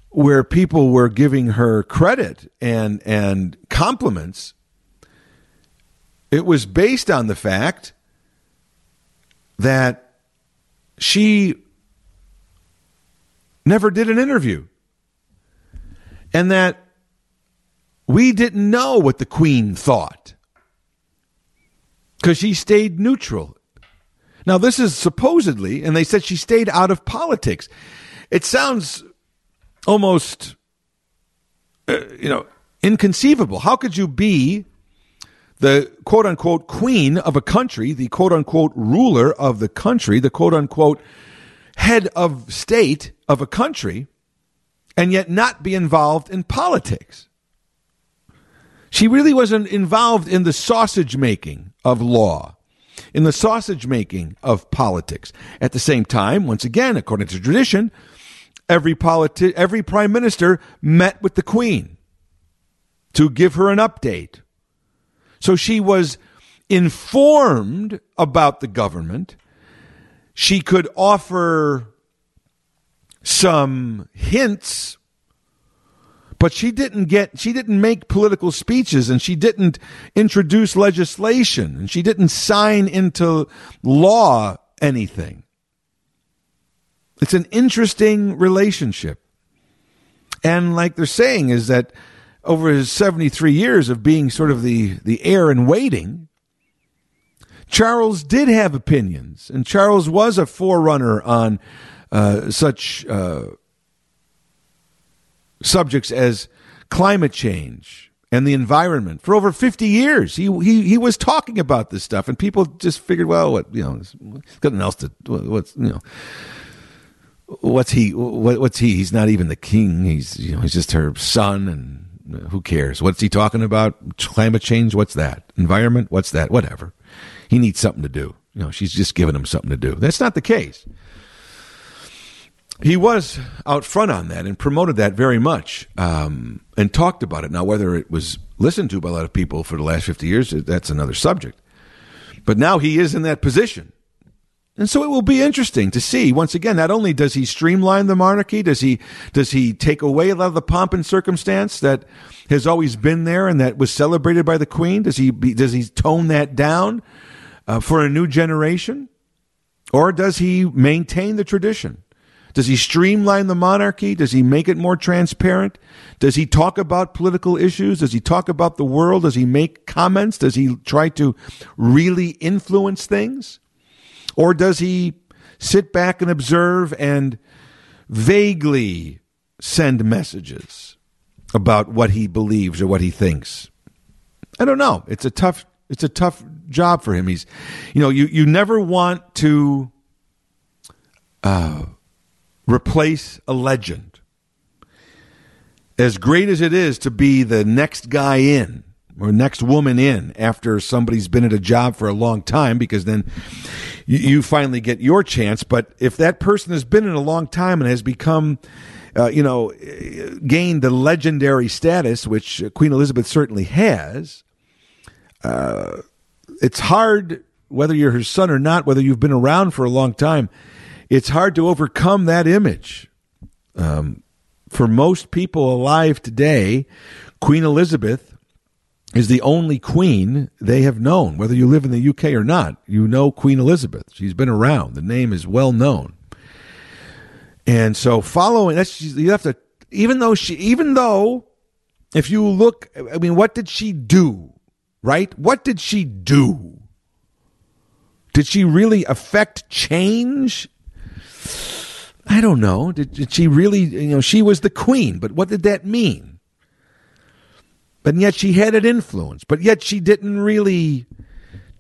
where people were giving her credit and and compliments it was based on the fact that she never did an interview and that we didn't know what the queen thought because she stayed neutral now this is supposedly and they said she stayed out of politics it sounds almost, uh, you know, inconceivable. How could you be the quote unquote queen of a country, the quote unquote ruler of the country, the quote unquote head of state of a country, and yet not be involved in politics? She really wasn't involved in the sausage making of law, in the sausage making of politics. At the same time, once again, according to tradition, every politi- every prime minister met with the queen to give her an update. So she was informed about the government. She could offer some hints but she didn't get she didn't make political speeches and she didn't introduce legislation and she didn't sign into law anything it's an interesting relationship. And like they're saying is that over his 73 years of being sort of the, the heir in waiting, Charles did have opinions, and Charles was a forerunner on uh, such uh, subjects as climate change and the environment for over 50 years. He, he, he was talking about this stuff, and people just figured, well, what, you know, got nothing else to, what's, you know, what's he? What, what's he? He's not even the king. He's you know he's just her son, and who cares? What's he talking about? Climate change? What's that? Environment? What's that? Whatever. He needs something to do. You know, she's just giving him something to do. That's not the case. He was out front on that and promoted that very much um, and talked about it. Now, whether it was listened to by a lot of people for the last 50 years, that's another subject. But now he is in that position and so it will be interesting to see once again. Not only does he streamline the monarchy, does he does he take away a lot of the pomp and circumstance that has always been there and that was celebrated by the Queen? Does he be, does he tone that down uh, for a new generation, or does he maintain the tradition? Does he streamline the monarchy? Does he make it more transparent? Does he talk about political issues? Does he talk about the world? Does he make comments? Does he try to really influence things? Or does he sit back and observe and vaguely send messages? about what he believes or what he thinks. I don't know. It's a tough it's a tough job for him. He's you know, you, you never want to uh, replace a legend. As great as it is to be the next guy in or next woman in after somebody's been at a job for a long time, because then you, finally get your chance. But if that person has been in a long time and has become uh, you know, gained the legendary status, which Queen Elizabeth certainly has. Uh, it's hard, whether you're her son or not, whether you've been around for a long time, it's hard to overcome that image. Um, for most people alive today, Queen Elizabeth is the only queen they have known. Whether you live in the UK or not, you know Queen Elizabeth. She's been around. The name is well known. And so following that's you have to even though she even though if you look I mean what did she do? Right? What did she do? Did she really affect change? I don't know. Did, did she really, you know, she was the queen, but what did that mean? But yet she had an influence, but yet she didn't really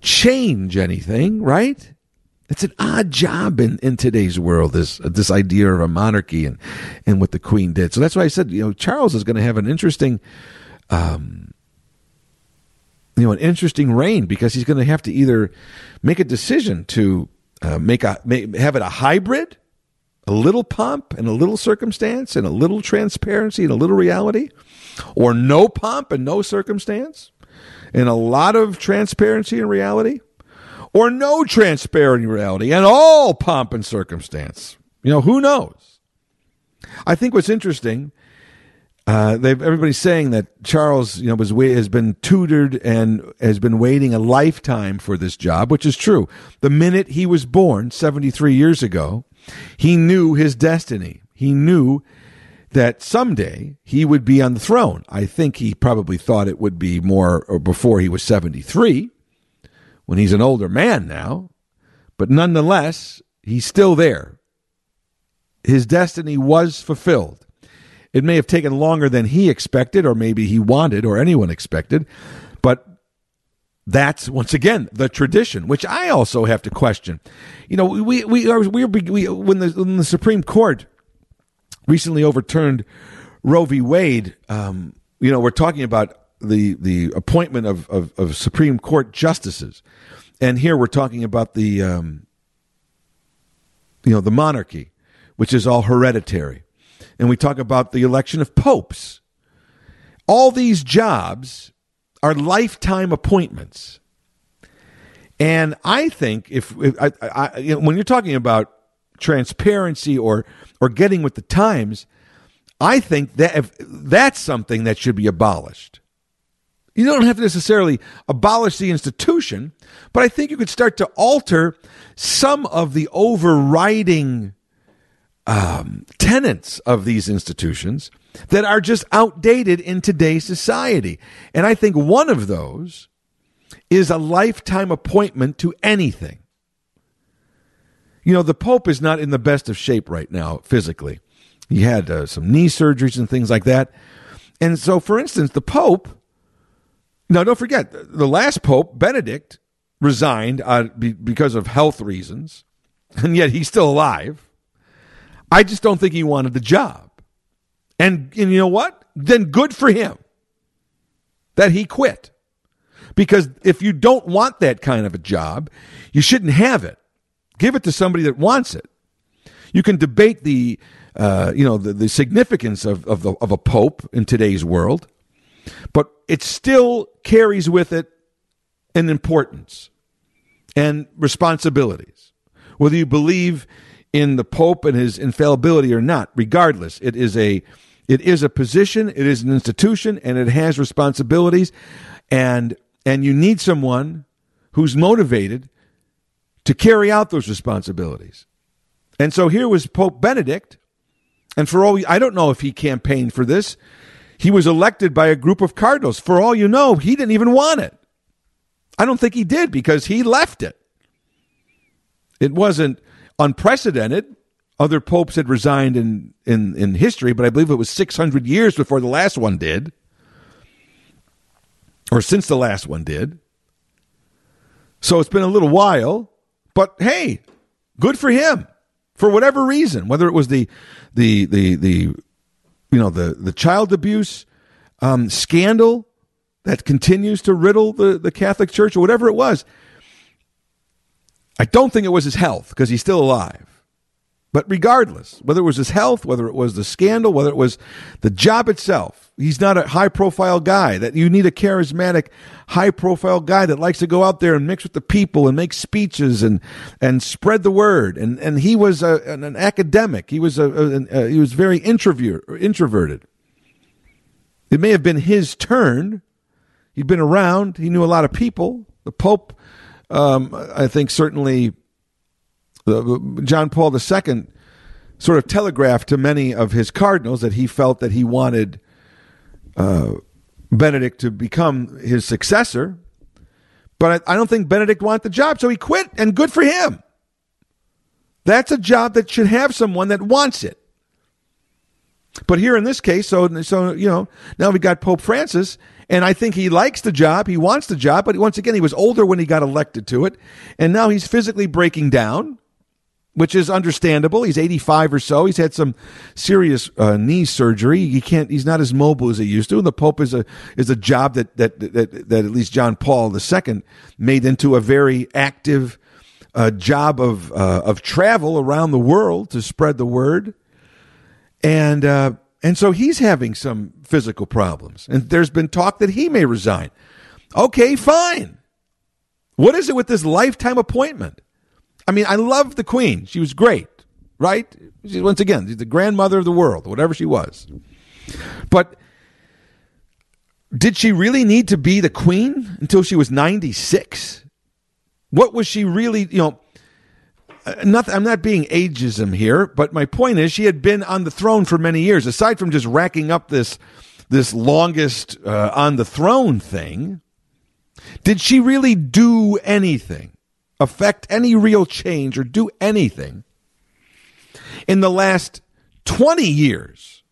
change anything, right? It's an odd job in, in today's world, this this idea of a monarchy and, and what the Queen did. So that's why I said, you know, Charles is going to have an interesting, um, you know, an interesting reign because he's going to have to either make a decision to uh, make a make, have it a hybrid, a little pomp and a little circumstance and a little transparency and a little reality, or no pomp and no circumstance and a lot of transparency and reality or no transparent reality and all pomp and circumstance. You know, who knows? I think what's interesting, uh, everybody's saying that Charles, you know, was has been tutored and has been waiting a lifetime for this job, which is true. The minute he was born, seventy three years ago, he knew his destiny. He knew that someday he would be on the throne. I think he probably thought it would be more or before he was seventy three when he's an older man now, but nonetheless, he's still there. His destiny was fulfilled. It may have taken longer than he expected, or maybe he wanted, or anyone expected, but that's once again the tradition, which I also have to question. You know, we we are we, we when the when the Supreme Court recently overturned Roe v. Wade. Um, you know, we're talking about the the appointment of, of, of Supreme Court justices, and here we're talking about the um, you know the monarchy, which is all hereditary, and we talk about the election of popes. All these jobs are lifetime appointments, and I think if, if I, I, you know, when you're talking about transparency or or getting with the times, I think that if, that's something that should be abolished. You don't have to necessarily abolish the institution, but I think you could start to alter some of the overriding um, tenets of these institutions that are just outdated in today's society. And I think one of those is a lifetime appointment to anything. You know, the Pope is not in the best of shape right now physically. He had uh, some knee surgeries and things like that. And so, for instance, the Pope now, don't forget, the last pope, Benedict, resigned uh, be, because of health reasons, and yet he's still alive. I just don't think he wanted the job. And, and you know what? Then good for him that he quit. Because if you don't want that kind of a job, you shouldn't have it. Give it to somebody that wants it. You can debate the, uh, you know, the, the significance of, of, the, of a pope in today's world. But it still carries with it an importance and responsibilities. Whether you believe in the Pope and his infallibility or not, regardless, it is a it is a position, it is an institution, and it has responsibilities, and and you need someone who's motivated to carry out those responsibilities. And so here was Pope Benedict, and for all I don't know if he campaigned for this. He was elected by a group of cardinals. For all you know, he didn't even want it. I don't think he did because he left it. It wasn't unprecedented other popes had resigned in, in, in history, but I believe it was 600 years before the last one did, or since the last one did. So it's been a little while, but hey, good for him for whatever reason, whether it was the the the the you know the the child abuse um, scandal that continues to riddle the, the Catholic Church or whatever it was. I don't think it was his health because he's still alive. But regardless, whether it was his health, whether it was the scandal, whether it was the job itself, he's not a high profile guy. That you need a charismatic, high profile guy that likes to go out there and mix with the people and make speeches and and spread the word. And and he was a, an, an academic. He was a, a, a he was very introvert introverted. It may have been his turn. He'd been around. He knew a lot of people. The Pope, um, I think, certainly John Paul II sort of telegraphed to many of his cardinals that he felt that he wanted uh, Benedict to become his successor. But I, I don't think Benedict wanted the job, so he quit, and good for him. That's a job that should have someone that wants it. But here in this case, so so you know, now we got Pope Francis, and I think he likes the job, he wants the job, but once again, he was older when he got elected to it, and now he's physically breaking down which is understandable. He's 85 or so. He's had some serious uh, knee surgery. He can't. He's not as mobile as he used to. And the Pope is a is a job that that that, that at least John Paul II made into a very active uh, job of uh, of travel around the world to spread the word, and uh, and so he's having some physical problems. And there's been talk that he may resign. Okay, fine. What is it with this lifetime appointment? I mean, I love the Queen. She was great, right? She, once again, she's the grandmother of the world, whatever she was. But did she really need to be the Queen until she was 96? What was she really, you know? Uh, I'm not being ageism here, but my point is she had been on the throne for many years. Aside from just racking up this this longest uh, on the throne thing, did she really do anything? Affect any real change or do anything in the last 20 years,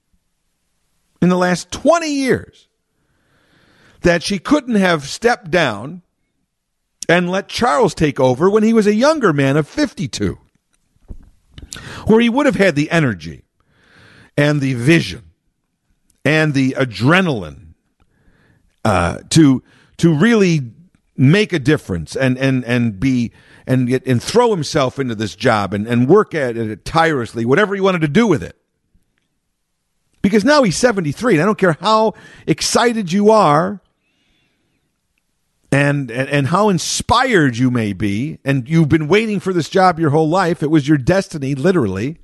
in the last 20 years, that she couldn't have stepped down and let Charles take over when he was a younger man of 52, where he would have had the energy and the vision and the adrenaline uh, to to really make a difference and and and be and get, and throw himself into this job and, and work at it tirelessly, whatever he wanted to do with it. Because now he's 73, and I don't care how excited you are and, and, and how inspired you may be, and you've been waiting for this job your whole life. It was your destiny, literally.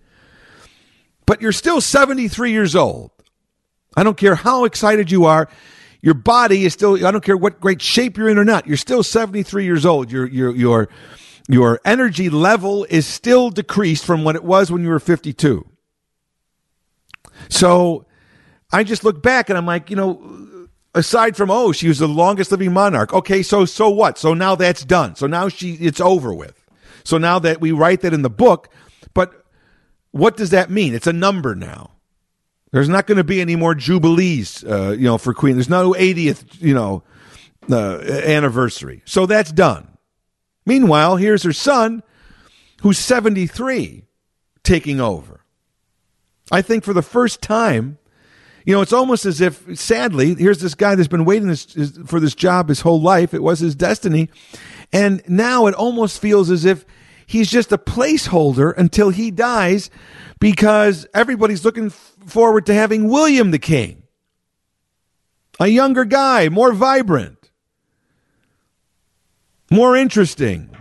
But you're still 73 years old. I don't care how excited you are your body is still I don't care what great shape you're in or not. You're still 73 years old. Your your your your energy level is still decreased from what it was when you were 52. So I just look back and I'm like, you know, aside from oh, she was the longest living monarch. Okay, so so what? So now that's done. So now she it's over with. So now that we write that in the book, but what does that mean? It's a number now. There's not going to be any more jubilees, uh, you know, for Queen. There's no 80th, you know, uh, anniversary. So that's done. Meanwhile, here's her son, who's 73, taking over. I think for the first time, you know, it's almost as if, sadly, here's this guy that's been waiting this, for this job his whole life. It was his destiny. And now it almost feels as if he's just a placeholder until he dies because everybody's looking forward to having William the King, a younger guy, more vibrant, more interesting,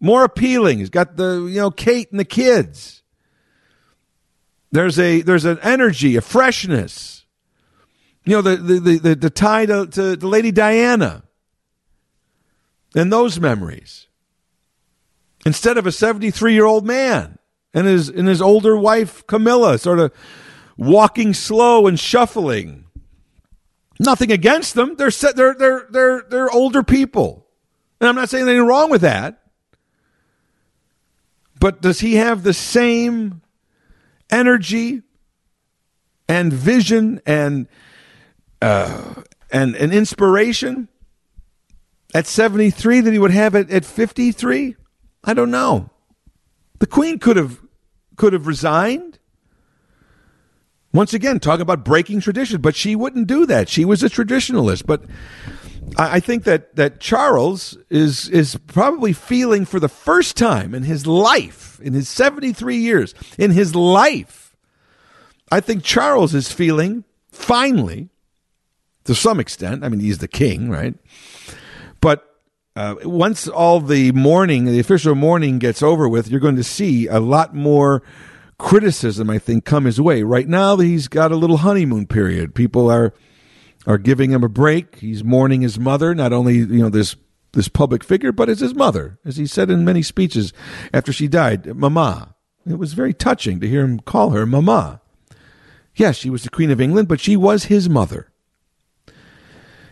more appealing. He's got the you know Kate and the kids. There's a there's an energy, a freshness. You know the the the, the tie to, to, to Lady Diana and those memories instead of a 73 year old man and his and his older wife Camilla sort of walking slow and shuffling. Nothing against them. They're they're they're they're they're older people. And I'm not saying anything wrong with that. But does he have the same energy and vision and uh, and an inspiration at 73 that he would have at, at 53? I don't know. The Queen could have could have resigned. Once again, talking about breaking tradition, but she wouldn't do that. She was a traditionalist. But I, I think that that Charles is is probably feeling for the first time in his life, in his 73 years, in his life, I think Charles is feeling finally, to some extent. I mean, he's the king, right? But uh, once all the mourning, the official mourning gets over with, you're going to see a lot more criticism, I think, come his way. Right now, he's got a little honeymoon period. People are are giving him a break. He's mourning his mother, not only you know this this public figure, but as his mother, as he said in many speeches after she died, Mama. It was very touching to hear him call her Mama. Yes, she was the Queen of England, but she was his mother.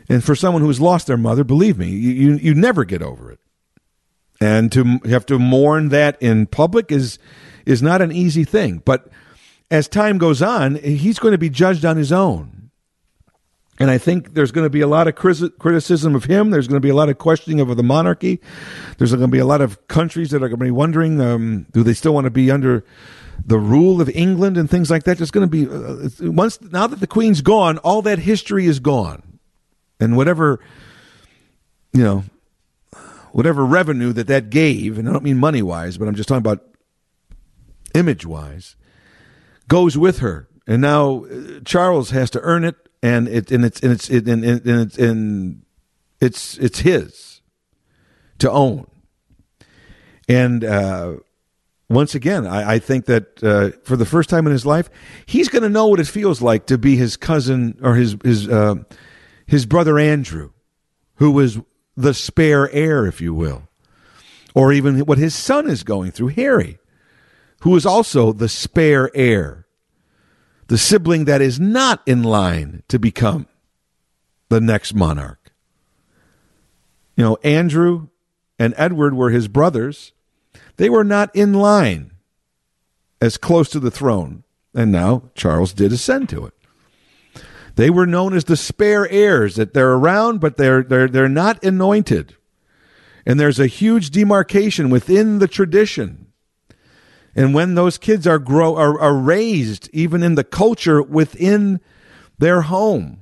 And for someone who has lost their mother, believe me, you, you, you never get over it. And to have to mourn that in public is is not an easy thing. But as time goes on, he's going to be judged on his own. And I think there's going to be a lot of criticism of him. There's going to be a lot of questioning of the monarchy. There's going to be a lot of countries that are going to be wondering um, do they still want to be under the rule of England and things like that. There's going to be, uh, once now that the Queen's gone, all that history is gone and whatever you know whatever revenue that that gave and i don't mean money wise but i'm just talking about image wise goes with her. And now uh, charles has to earn it and it and it's and it's it, and, and it's and it's it's his to own. And uh, once again, I, I think that uh, for the first time in his life, he's going to know what it feels like to be his cousin or his his uh, his brother Andrew, who was the spare heir, if you will, or even what his son is going through, Harry, who is also the spare heir, the sibling that is not in line to become the next monarch. You know, Andrew and Edward were his brothers. They were not in line as close to the throne. And now Charles did ascend to it. They were known as the spare heirs, that they're around, but they're, they're, they're not anointed. And there's a huge demarcation within the tradition. And when those kids are grow are, are raised, even in the culture within their home,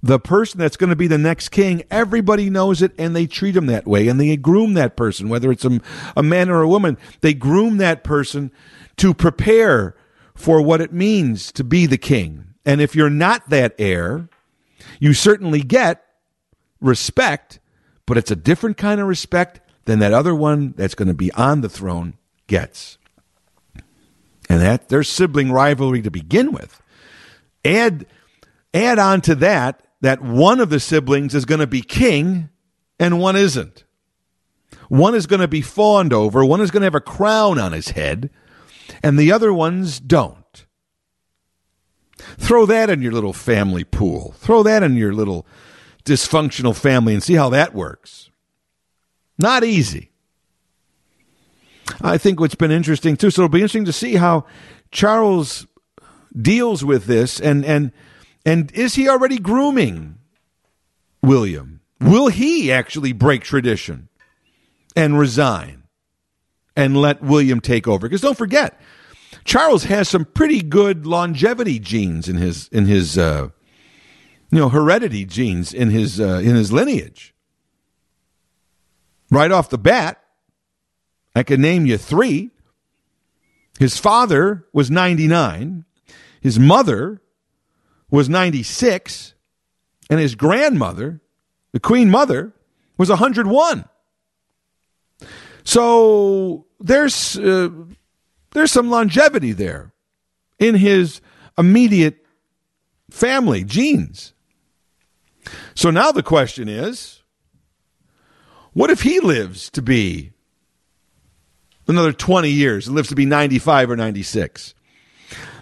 the person that's going to be the next king, everybody knows it and they treat him that way and they groom that person, whether it's a, a man or a woman. They groom that person to prepare for what it means to be the king. And if you're not that heir, you certainly get respect, but it's a different kind of respect than that other one that's going to be on the throne gets. And that there's sibling rivalry to begin with. Add add on to that that one of the siblings is going to be king and one isn't. One is going to be fawned over, one is going to have a crown on his head, and the other ones don't. Throw that in your little family pool. Throw that in your little dysfunctional family and see how that works. Not easy. I think what's been interesting too, so it'll be interesting to see how Charles deals with this and and and is he already grooming William? Will he actually break tradition and resign and let William take over? Because don't forget, Charles has some pretty good longevity genes in his in his uh, you know heredity genes in his uh, in his lineage. Right off the bat, I can name you three. His father was 99, his mother was 96, and his grandmother, the Queen Mother, was 101. So there's uh, there's some longevity there in his immediate family genes. So now the question is what if he lives to be another 20 years, and lives to be 95 or 96?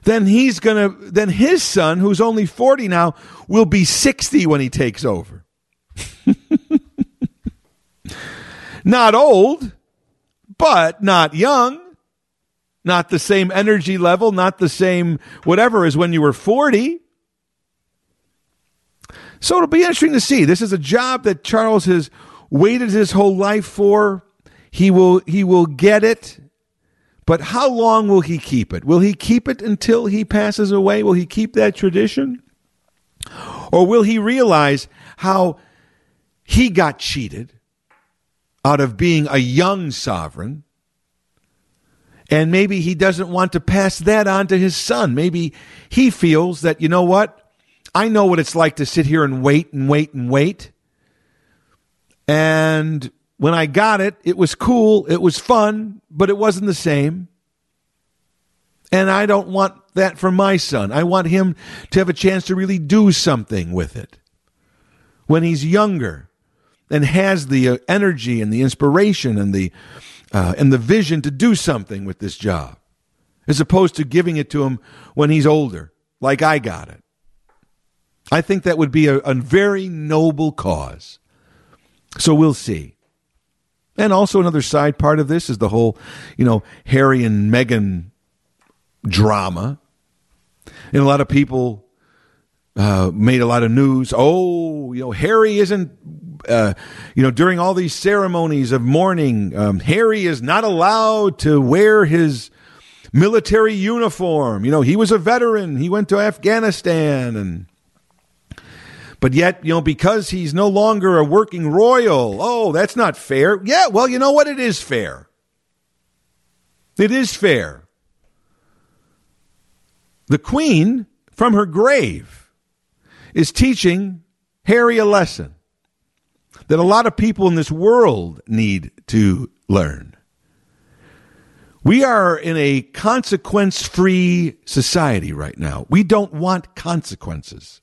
Then he's going to, then his son, who's only 40 now, will be 60 when he takes over. not old, but not young. not the same energy level, not the same whatever as when you were 40. So it'll be interesting to see. This is a job that Charles has waited his whole life for. He will he will get it. But how long will he keep it? Will he keep it until he passes away? Will he keep that tradition? Or will he realize how he got cheated out of being a young sovereign? And maybe he doesn't want to pass that on to his son. Maybe he feels that, you know what? I know what it's like to sit here and wait and wait and wait. And when I got it, it was cool, it was fun, but it wasn't the same. And I don't want that for my son. I want him to have a chance to really do something with it when he's younger and has the uh, energy and the inspiration and the uh, and the vision to do something with this job, as opposed to giving it to him when he's older, like I got it. I think that would be a, a very noble cause. So we'll see. And also another side part of this is the whole, you know, Harry and Meghan drama. And a lot of people uh, made a lot of news. Oh, you know, Harry isn't, uh, you know, during all these ceremonies of mourning, um, Harry is not allowed to wear his military uniform. You know, he was a veteran. He went to Afghanistan and but yet, you know, because he's no longer a working royal, oh, that's not fair. Yeah, well, you know what? It is fair. It is fair. The queen, from her grave, is teaching Harry a lesson that a lot of people in this world need to learn. We are in a consequence free society right now. We don't want consequences.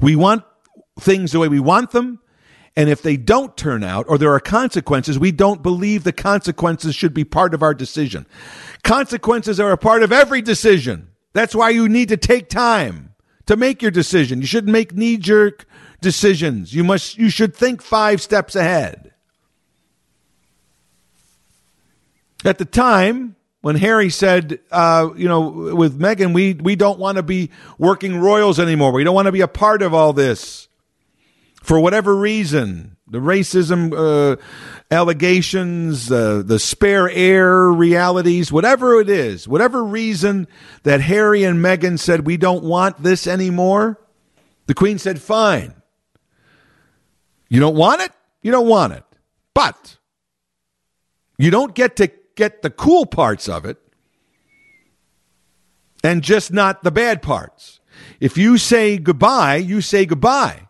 We want things the way we want them. And if they don't turn out or there are consequences, we don't believe the consequences should be part of our decision. Consequences are a part of every decision. That's why you need to take time to make your decision. You shouldn't make knee jerk decisions. You must, you should think five steps ahead. At the time, when Harry said, uh, you know, with Meghan, we, we don't want to be working royals anymore. We don't want to be a part of all this for whatever reason. The racism uh, allegations, uh, the spare heir realities, whatever it is, whatever reason that Harry and Meghan said, we don't want this anymore, the Queen said, fine. You don't want it? You don't want it. But you don't get to get the cool parts of it and just not the bad parts. If you say goodbye, you say goodbye.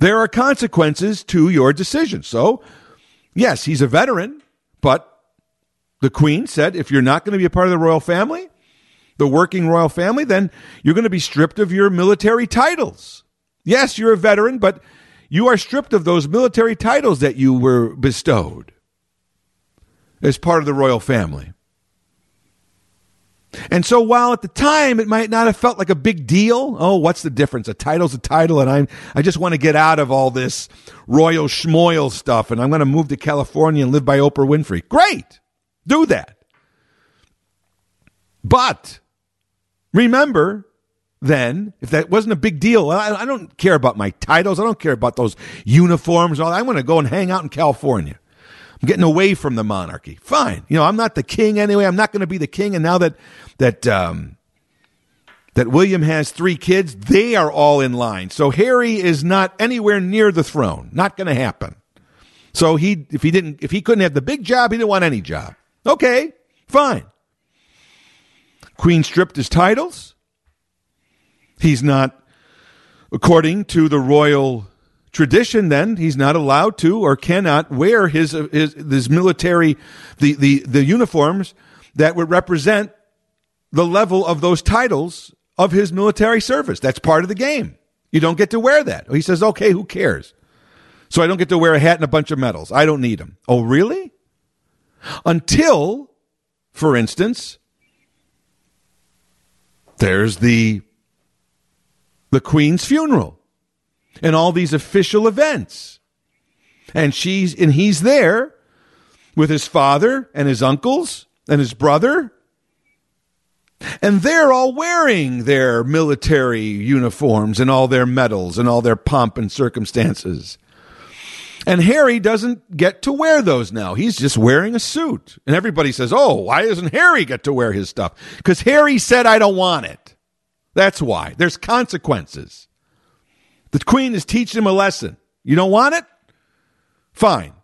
There are consequences to your decision. So, yes, he's a veteran, but the Queen said if you're not going to be a part of the royal family, the working royal family, then you're going to be stripped of your military titles. Yes, you're a veteran, but you are stripped of those military titles that you were bestowed as part of the royal family. And so while at the time it might not have felt like a big deal, oh, what's the difference? A title's a title, and I'm I just want to get out of all this royal schmoil stuff, and I'm going to move to California and live by Oprah Winfrey. Great, do that. But remember, then, if that wasn't a big deal, I, I don't care about my titles. I don't care about those uniforms. I want to go and hang out in California. I'm getting away from the monarchy. Fine. You know, I'm not the king anyway. I'm not going to be the king. And now that that um, that William has three kids, they are all in line. So Harry is not anywhere near the throne. Not going to happen. So he, if he didn't, if he couldn't have the big job, he didn't want any job. Okay, fine. Queen stripped his titles. He's not, according to the royal tradition then he's not allowed to or cannot wear his uh, his, his military the, the the uniforms that would represent the level of those titles of his military service. That's part of the game. You don't get to wear that. He says okay who cares? So i don't get to wear a hat and a bunch of medals. I don't need them oh really? Until for instance there's the the queen's funeral and all these official events. And she's and he's there with his father and his uncles and his brother. And they're all wearing their military uniforms and all their medals and all their pomp and circumstances. And Harry doesn't get to wear those now. He's just wearing a suit. And everybody says, oh, why doesn't Harry get to wear his stuff? Because Harry said, I don't want it. That's why. There's consequences. The Queen is teaching him a lesson. You don't want it? Fine.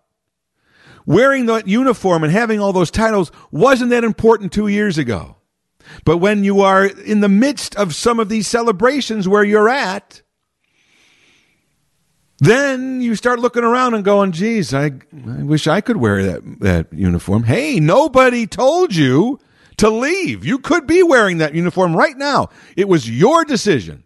Wearing that uniform and having all those titles wasn't that important two years ago. But when you are in the midst of some of these celebrations where you're at, then you start looking around and going, geez, I, I wish I could wear that, that uniform. Hey, nobody told you to leave. You could be wearing that uniform right now. It was your decision.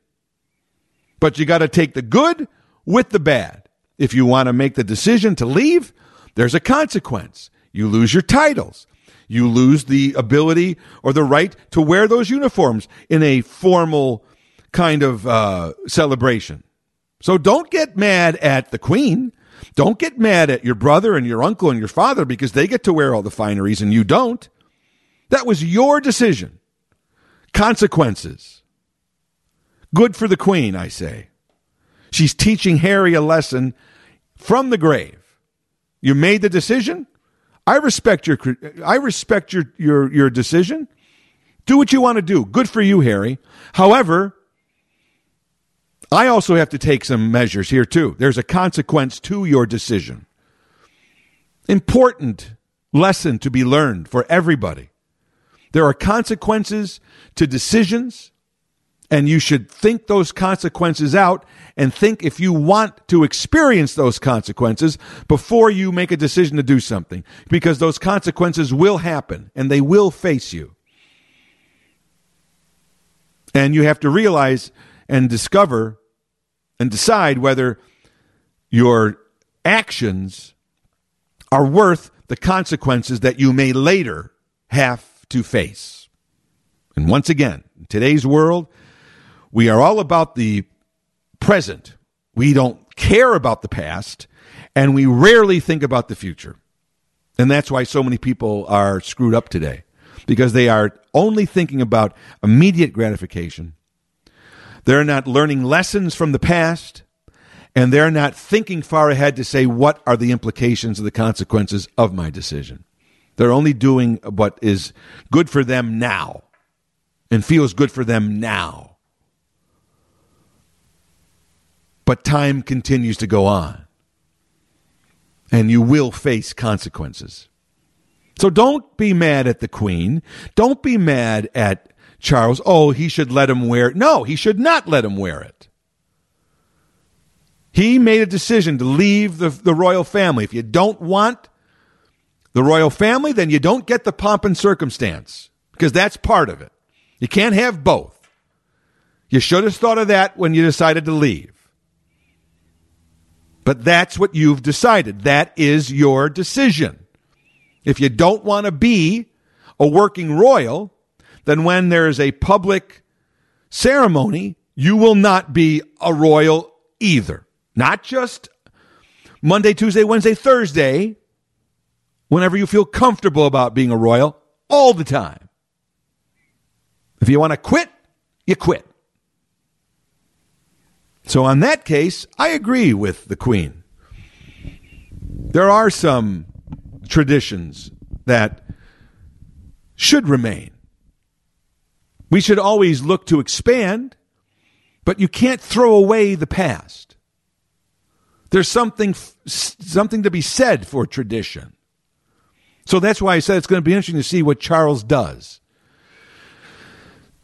But you got to take the good with the bad. If you want to make the decision to leave, there's a consequence. You lose your titles. You lose the ability or the right to wear those uniforms in a formal kind of uh, celebration. So don't get mad at the queen. Don't get mad at your brother and your uncle and your father because they get to wear all the fineries and you don't. That was your decision. Consequences. Good for the queen, I say. She's teaching Harry a lesson from the grave. You made the decision. I respect your I respect your your your decision. Do what you want to do. Good for you, Harry. However, I also have to take some measures here, too. There's a consequence to your decision. Important lesson to be learned for everybody. There are consequences to decisions, and you should think those consequences out and think if you want to experience those consequences before you make a decision to do something, because those consequences will happen and they will face you. And you have to realize and discover and decide whether your actions are worth the consequences that you may later have to face. And once again, in today's world, we are all about the present. We don't care about the past, and we rarely think about the future. And that's why so many people are screwed up today, because they are only thinking about immediate gratification they're not learning lessons from the past, and they're not thinking far ahead to say, what are the implications of the consequences of my decision? They're only doing what is good for them now and feels good for them now. But time continues to go on, and you will face consequences. So don't be mad at the Queen. Don't be mad at Charles, oh, he should let him wear it. No, he should not let him wear it. He made a decision to leave the, the royal family. If you don't want the royal family, then you don't get the pomp and circumstance because that's part of it. You can't have both. You should have thought of that when you decided to leave. But that's what you've decided. That is your decision. If you don't want to be a working royal, then when there is a public ceremony, you will not be a royal either. Not just Monday, Tuesday, Wednesday, Thursday, whenever you feel comfortable about being a royal, all the time. If you want to quit, you quit. So, on that case, I agree with the Queen. There are some traditions that should remain. We should always look to expand, but you can't throw away the past. There's something something to be said for tradition. So that's why I said it's going to be interesting to see what Charles does.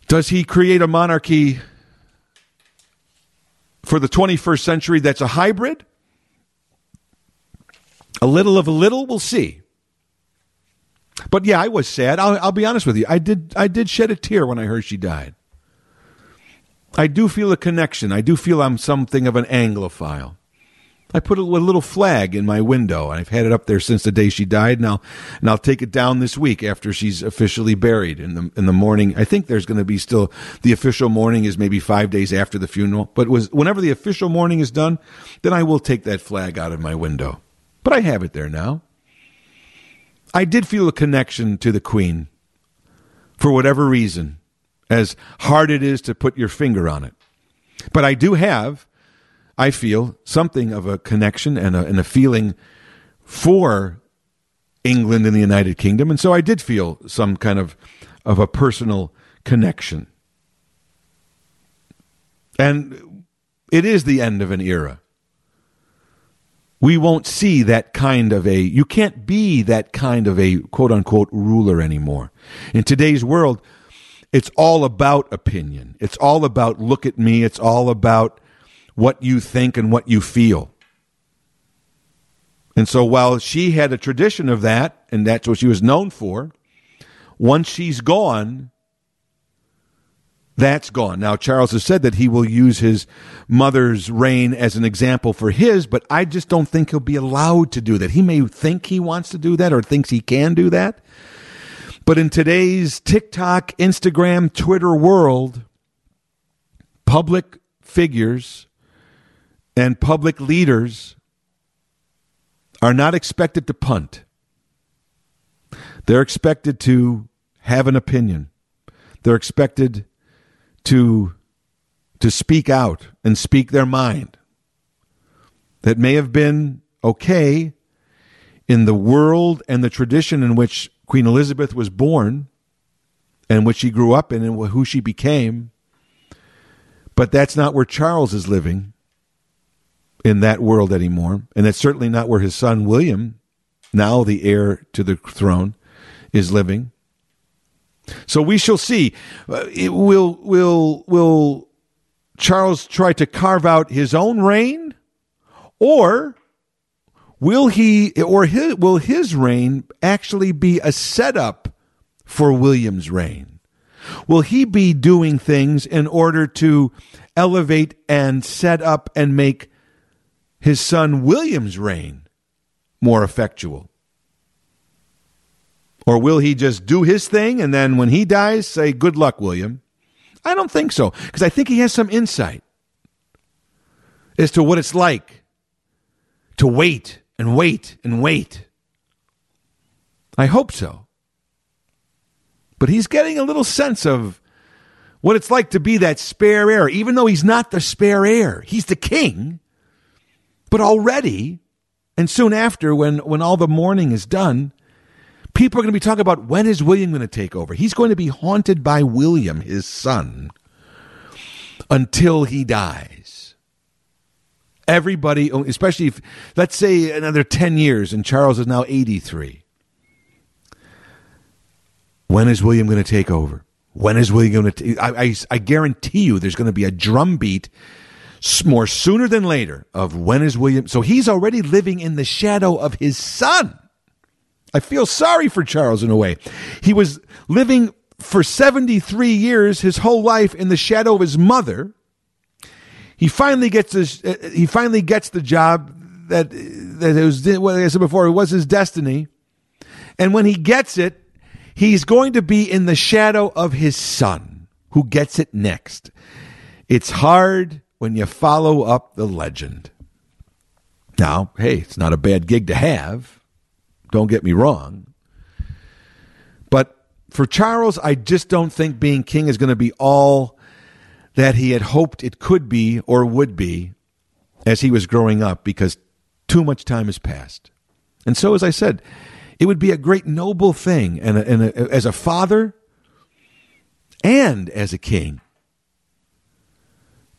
Does he create a monarchy for the 21st century that's a hybrid? A little of a little, we'll see. But yeah, I was sad. I'll, I'll be honest with you. I did. I did shed a tear when I heard she died. I do feel a connection. I do feel I'm something of an Anglophile. I put a, little flag in my window, and I've had it up there since the day she died. Now, and I'll take it down this week after she's officially buried in the in the morning. I think there's going to be still the official mourning is maybe five days after the funeral, but was whenever the official mourning is done, then I will take that flag out of my window. But I have it there now. I did feel a connection to the Queen for whatever reason, as hard it is to put your finger on it. But I do have, I feel, something of a connection and a, and a feeling for England and the United Kingdom. And so I did feel some kind of, of a personal connection. And it is the end of an era. We won't see that kind of a, you can't be that kind of a quote unquote ruler anymore. In today's world, it's all about opinion. It's all about look at me. It's all about what you think and what you feel. And so while she had a tradition of that, and that's what she was known for, once she's gone, that's gone. Now, Charles has said that he will use his mother's reign as an example for his, but I just don't think he'll be allowed to do that. He may think he wants to do that or thinks he can do that. But in today's TikTok, Instagram, Twitter world, public figures and public leaders are not expected to punt. They're expected to have an opinion. They're expected to to speak out and speak their mind that may have been okay in the world and the tradition in which Queen Elizabeth was born and which she grew up in and who she became. But that's not where Charles is living in that world anymore. And that's certainly not where his son William, now the heir to the throne, is living. So we shall see. Uh, it will will will Charles try to carve out his own reign, or will he or his, will his reign actually be a setup for William's reign? Will he be doing things in order to elevate and set up and make his son William's reign more effectual? Or will he just do his thing and then when he dies, say, good luck, William? I don't think so, because I think he has some insight as to what it's like to wait and wait and wait. I hope so. But he's getting a little sense of what it's like to be that spare heir, even though he's not the spare heir. He's the king. But already, and soon after, when, when all the mourning is done, People are going to be talking about when is William going to take over. He's going to be haunted by William, his son, until he dies. Everybody, oh, especially if, let's say, another 10 years and Charles is now 83. When is William going to take over? When is William going to? I, I, I guarantee you, there's going to be a drumbeat more sooner than later of when is William. So he's already living in the shadow of his son. I feel sorry for Charles in a way. He was living for 73 years, his whole life, in the shadow of his mother. He finally gets his, uh, he finally gets the job that that it was what I said before, it was his destiny. And when he gets it, he's going to be in the shadow of his son, who gets it next. It's hard when you follow up the legend. Now, hey, it's not a bad gig to have. Don't get me wrong. But for Charles, I just don't think being king is going to be all that he had hoped it could be or would be as he was growing up because too much time has passed. And so, as I said, it would be a great noble thing and, a, and a, as a father and as a king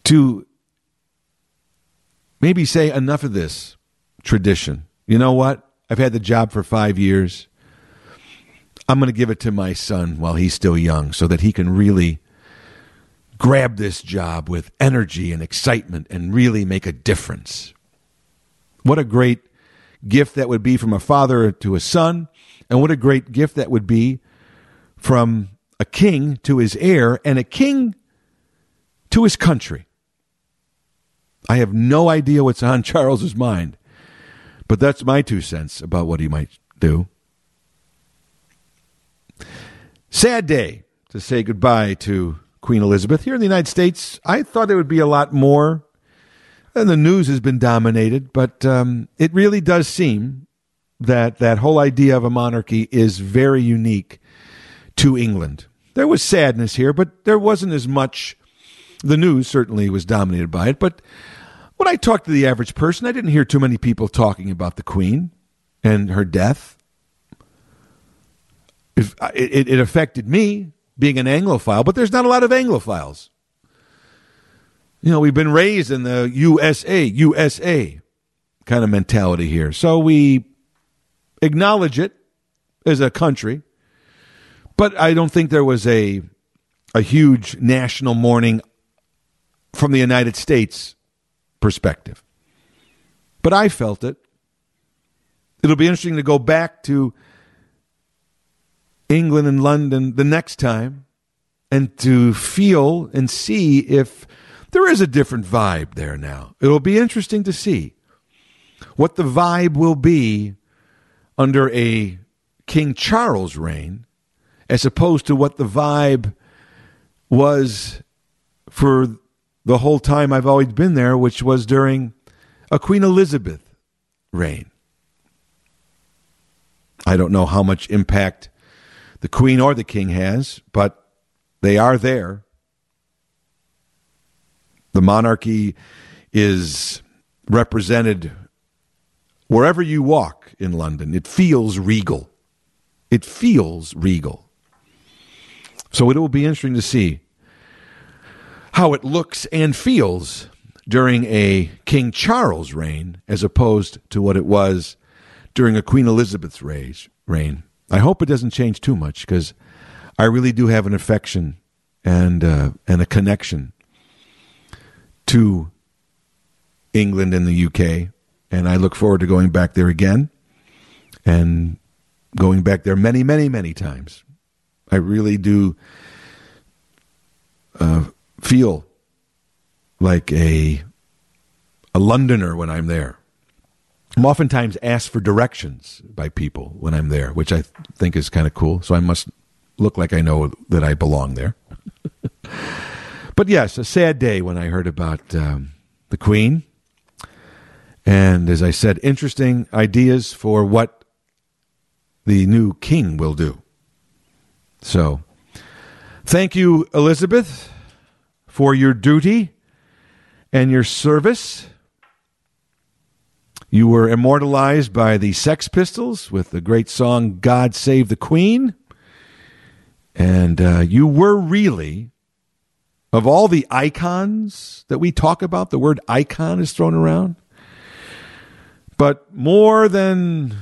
to maybe say enough of this tradition. You know what? I've had the job for five years. I'm going to give it to my son while he's still young so that he can really grab this job with energy and excitement and really make a difference. What a great gift that would be from a father to a son, and what a great gift that would be from a king to his heir and a king to his country. I have no idea what's on Charles's mind. But that's my two cents about what he might do. Sad day to say goodbye to Queen Elizabeth. Here in the United States, I thought there would be a lot more. And the news has been dominated, but um, it really does seem that that whole idea of a monarchy is very unique to England. There was sadness here, but there wasn't as much. The news certainly was dominated by it, but when I talked to the average person, I didn't hear too many people talking about the Queen and her death. It, it, it affected me being an Anglophile, but there's not a lot of Anglophiles. You know, we've been raised in the USA, USA kind of mentality here. So we acknowledge it as a country, but I don't think there was a a huge national mourning from the United States perspective. But I felt it. It'll be interesting to go back to England and London the next time and to feel and see if there is a different vibe there now. It'll be interesting to see what the vibe will be under a King Charles reign as opposed to what the vibe was for the whole time I've always been there, which was during a Queen Elizabeth reign. I don't know how much impact the Queen or the King has, but they are there. The monarchy is represented wherever you walk in London. It feels regal. It feels regal. So it will be interesting to see how it looks and feels during a King Charles reign as opposed to what it was during a Queen Elizabeth's reign. I hope it doesn't change too much because I really do have an affection and uh, and a connection to England and the UK, and I look forward to going back there again and going back there many, many, many times. I really do uh, feel like a a Londoner when I'm there. I'm oftentimes asked for directions by people when I'm there, which I think is kind of cool. So I must look like I know that I belong there. but yes, a sad day when I heard about um, the Queen. And as I said, interesting ideas for what the new king will do. So, thank you, Elizabeth, for your duty and your service you were immortalized by the Sex Pistols with the great song God Save the Queen. And uh, you were really, of all the icons that we talk about, the word icon is thrown around. But more than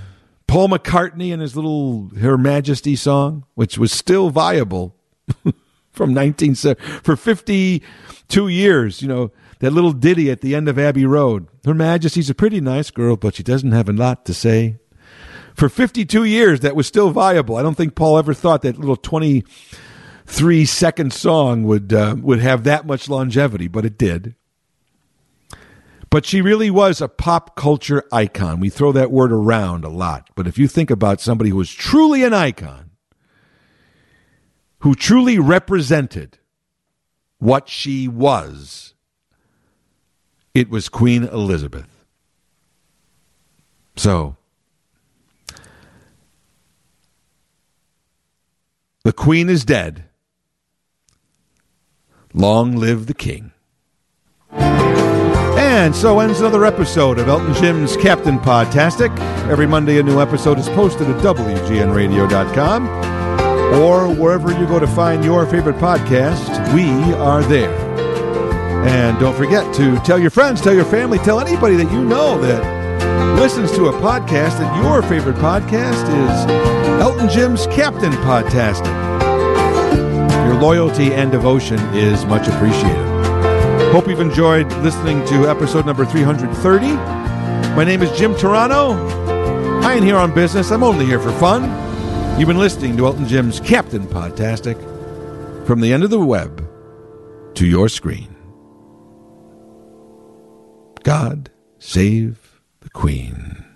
Paul McCartney and his little Her Majesty song, which was still viable from 19 for 52 years, you know, that little ditty at the end of Abbey Road. Her Majesty's a pretty nice girl, but she doesn't have a lot to say. For 52 years, that was still viable. I don't think Paul ever thought that little 23 second song would uh, would have that much longevity, but it did. But she really was a pop culture icon. We throw that word around a lot. But if you think about somebody who was truly an icon, who truly represented what she was, it was Queen Elizabeth. So, the Queen is dead. Long live the King. And so ends another episode of Elton Jim's Captain Podtastic. Every Monday, a new episode is posted at WGNRadio.com or wherever you go to find your favorite podcast. We are there. And don't forget to tell your friends, tell your family, tell anybody that you know that listens to a podcast that your favorite podcast is Elton Jim's Captain Podtastic. Your loyalty and devotion is much appreciated. Hope you've enjoyed listening to episode number 330. My name is Jim Turano. I ain't here on business. I'm only here for fun. You've been listening to Elton Jim's Captain Podtastic from the end of the web to your screen. God save the Queen.